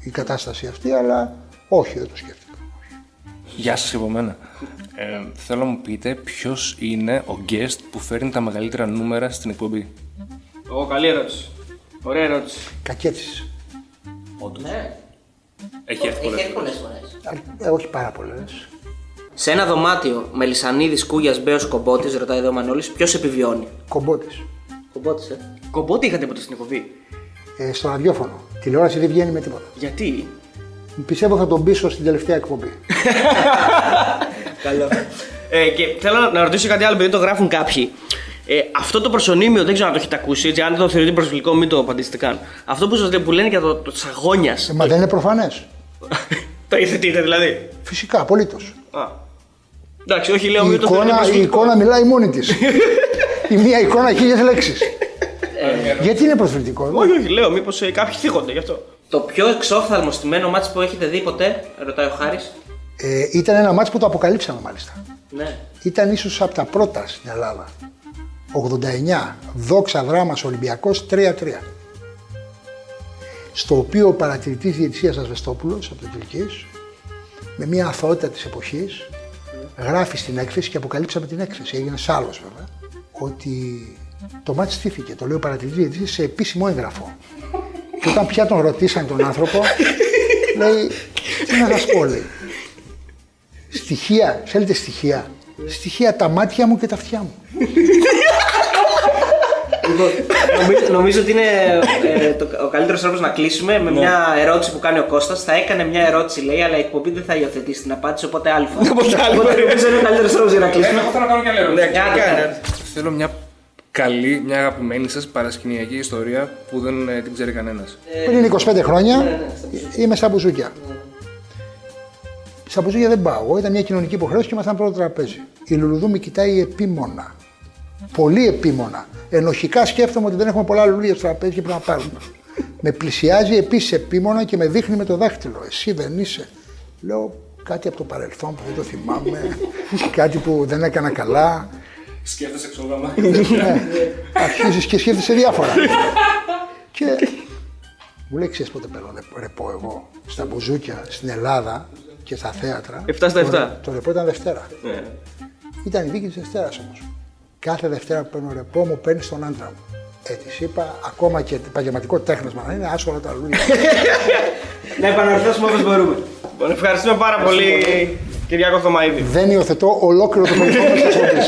η κατάσταση αυτή, αλλά όχι δεν το σκέφτηκα. Γεια σας και από μένα. Ε, θέλω να μου πείτε ποιος είναι ο guest που φέρνει τα μεγαλύτερα νούμερα στην εκπομπή. Ω, καλή ερώτηση. Ωραία ερώτηση. Κακέτσις. Όντως. Ναι. Έχει έρθει πολλές Έχει φορές. πολλές φορές. Ε, όχι πάρα πολλές. Σε ένα δωμάτιο Μελισανίδη, Κούγιας, Μπέος, Κομπότης, ρωτάει εδώ ο Μανώλης, ποιος επιβιώνει; Κομπότης. Κομπότης, ε. Κομπότη είχατε ποτέ στην εκπομπή; Ε, στο ραδιόφωνο. Τηλεόραση δεν βγαίνει με τίποτα. Γιατί; Πιστεύω θα τον πείσω στην τελευταία εκπομπή. (laughs) Καλό. ε, και θέλω να ρωτήσω κάτι άλλο, επειδή το γράφουν κάποιοι. Ε, αυτό το προσωνύμιο δεν ξέρω αν το έχετε ακούσει, έτσι, αν το θεωρείτε προσβλητικό, μην το απαντήσετε καν. Αυτό που, σας, λέει- που λένε για το, το τη αγώνια. Ε, μα δεν είναι προφανές. (laughs) το υιοθετείτε δηλαδή. Φυσικά, απολύτως. Α. Εντάξει, όχι, λέω Η μην το θεωρείτε εικόνα, η προσβλητικό. εικόνα μιλάει μόνη της. η μία εικόνα χίλιες λέξεις. Γιατί είναι προσβλητικό. Όχι, όχι, λέω, μήπως ε, κάποιοι θίγονται γι' αυτό. Το πιο εξόφθαλμο στημένο μάτι που έχετε δει ποτέ, ρωτάει ο Χάρης. Ε, ήταν ένα μάτς που το αποκαλύψαμε μάλιστα. Ναι. Ήταν ίσως από τα πρώτα στην Ελλάδα. 89, δόξα δράμας Ολυμπιακός 3-3. Στο οποίο ο παρατηρητής διετησίας Ασβεστόπουλος από το Κυλκής, με μια αθωότητα της εποχής, γράφει στην έκθεση και αποκαλύψαμε την έκθεση, έγινε άλλος βέβαια, ότι το μάτι στήθηκε, το λέει ο παρατηρητής διετησίας, σε επίσημο έγγραφο. Και όταν πια τον ρωτήσαν τον άνθρωπο, λέει, τι να σας πω, λέει. Στοιχεία, θέλετε στοιχεία. Στοιχεία τα μάτια μου και τα αυτιά μου. Λοιπόν, νομίζω, νομίζω ότι είναι ε, το, ο καλύτερος τρόπος να κλείσουμε με μια ερώτηση που κάνει ο Κώστας. Θα έκανε μια ερώτηση, λέει, αλλά η εκπομπή δεν θα υιοθετήσει την απάντηση, οπότε άλλη φορά. Οπότε άλλη φορά. νομίζω είναι ο καλύτερος τρόπος για να κλείσουμε. Εγώ θέλω να κάνω και άλλη ερώτηση. Ναι, κάνε, κάνε. Θέλω μια καλή, μια αγαπημένη σας παρασκηνιακή ιστορία που δεν ε, την ξέρει κανένας. Πριν 25 χρόνια είμαι στα μπουζούκια. Στα μπουζούκια δεν πάω. Εγώ ήταν μια κοινωνική υποχρέωση και ήμασταν πρώτο τραπέζι. Η Λουλουδού με κοιτάει επίμονα. Πολύ επίμονα. Ενοχικά σκέφτομαι ότι δεν έχουμε πολλά λουλούδια στο τραπέζι και πρέπει να πάρουμε. με πλησιάζει επίσης επίμονα και με δείχνει με το δάχτυλο. Εσύ δεν είσαι. Λέω κάτι από το παρελθόν που δεν το θυμάμαι. (laughs) κάτι που δεν έκανα καλά. Σκέφτεσαι εξόγραμμα. ναι, αρχίζεις και σκέφτεσαι διάφορα. και μου λέει, ξέρεις πότε παίρνω ρεπό εγώ στα μπουζούκια στην Ελλάδα και στα θέατρα. 7 στα Το- 7. Το ρεπό ήταν Δευτέρα. Ναι. Ήταν η δίκη της Δευτέρας όμως. Κάθε Δευτέρα που παίρνω ρεπό μου παίρνεις τον άντρα μου. Ε, της είπα, ακόμα και επαγγελματικό τέχνασμα να είναι, άσο όλα τα λουλούδια. Να επαναρθώσουμε όπως μπορούμε. Λοιπόν, ευχαριστούμε πάρα πολύ, Κυριάκο Θωμαίδη. Δεν υιοθετώ ολόκληρο το περιεχόμενο τη εκπομπή.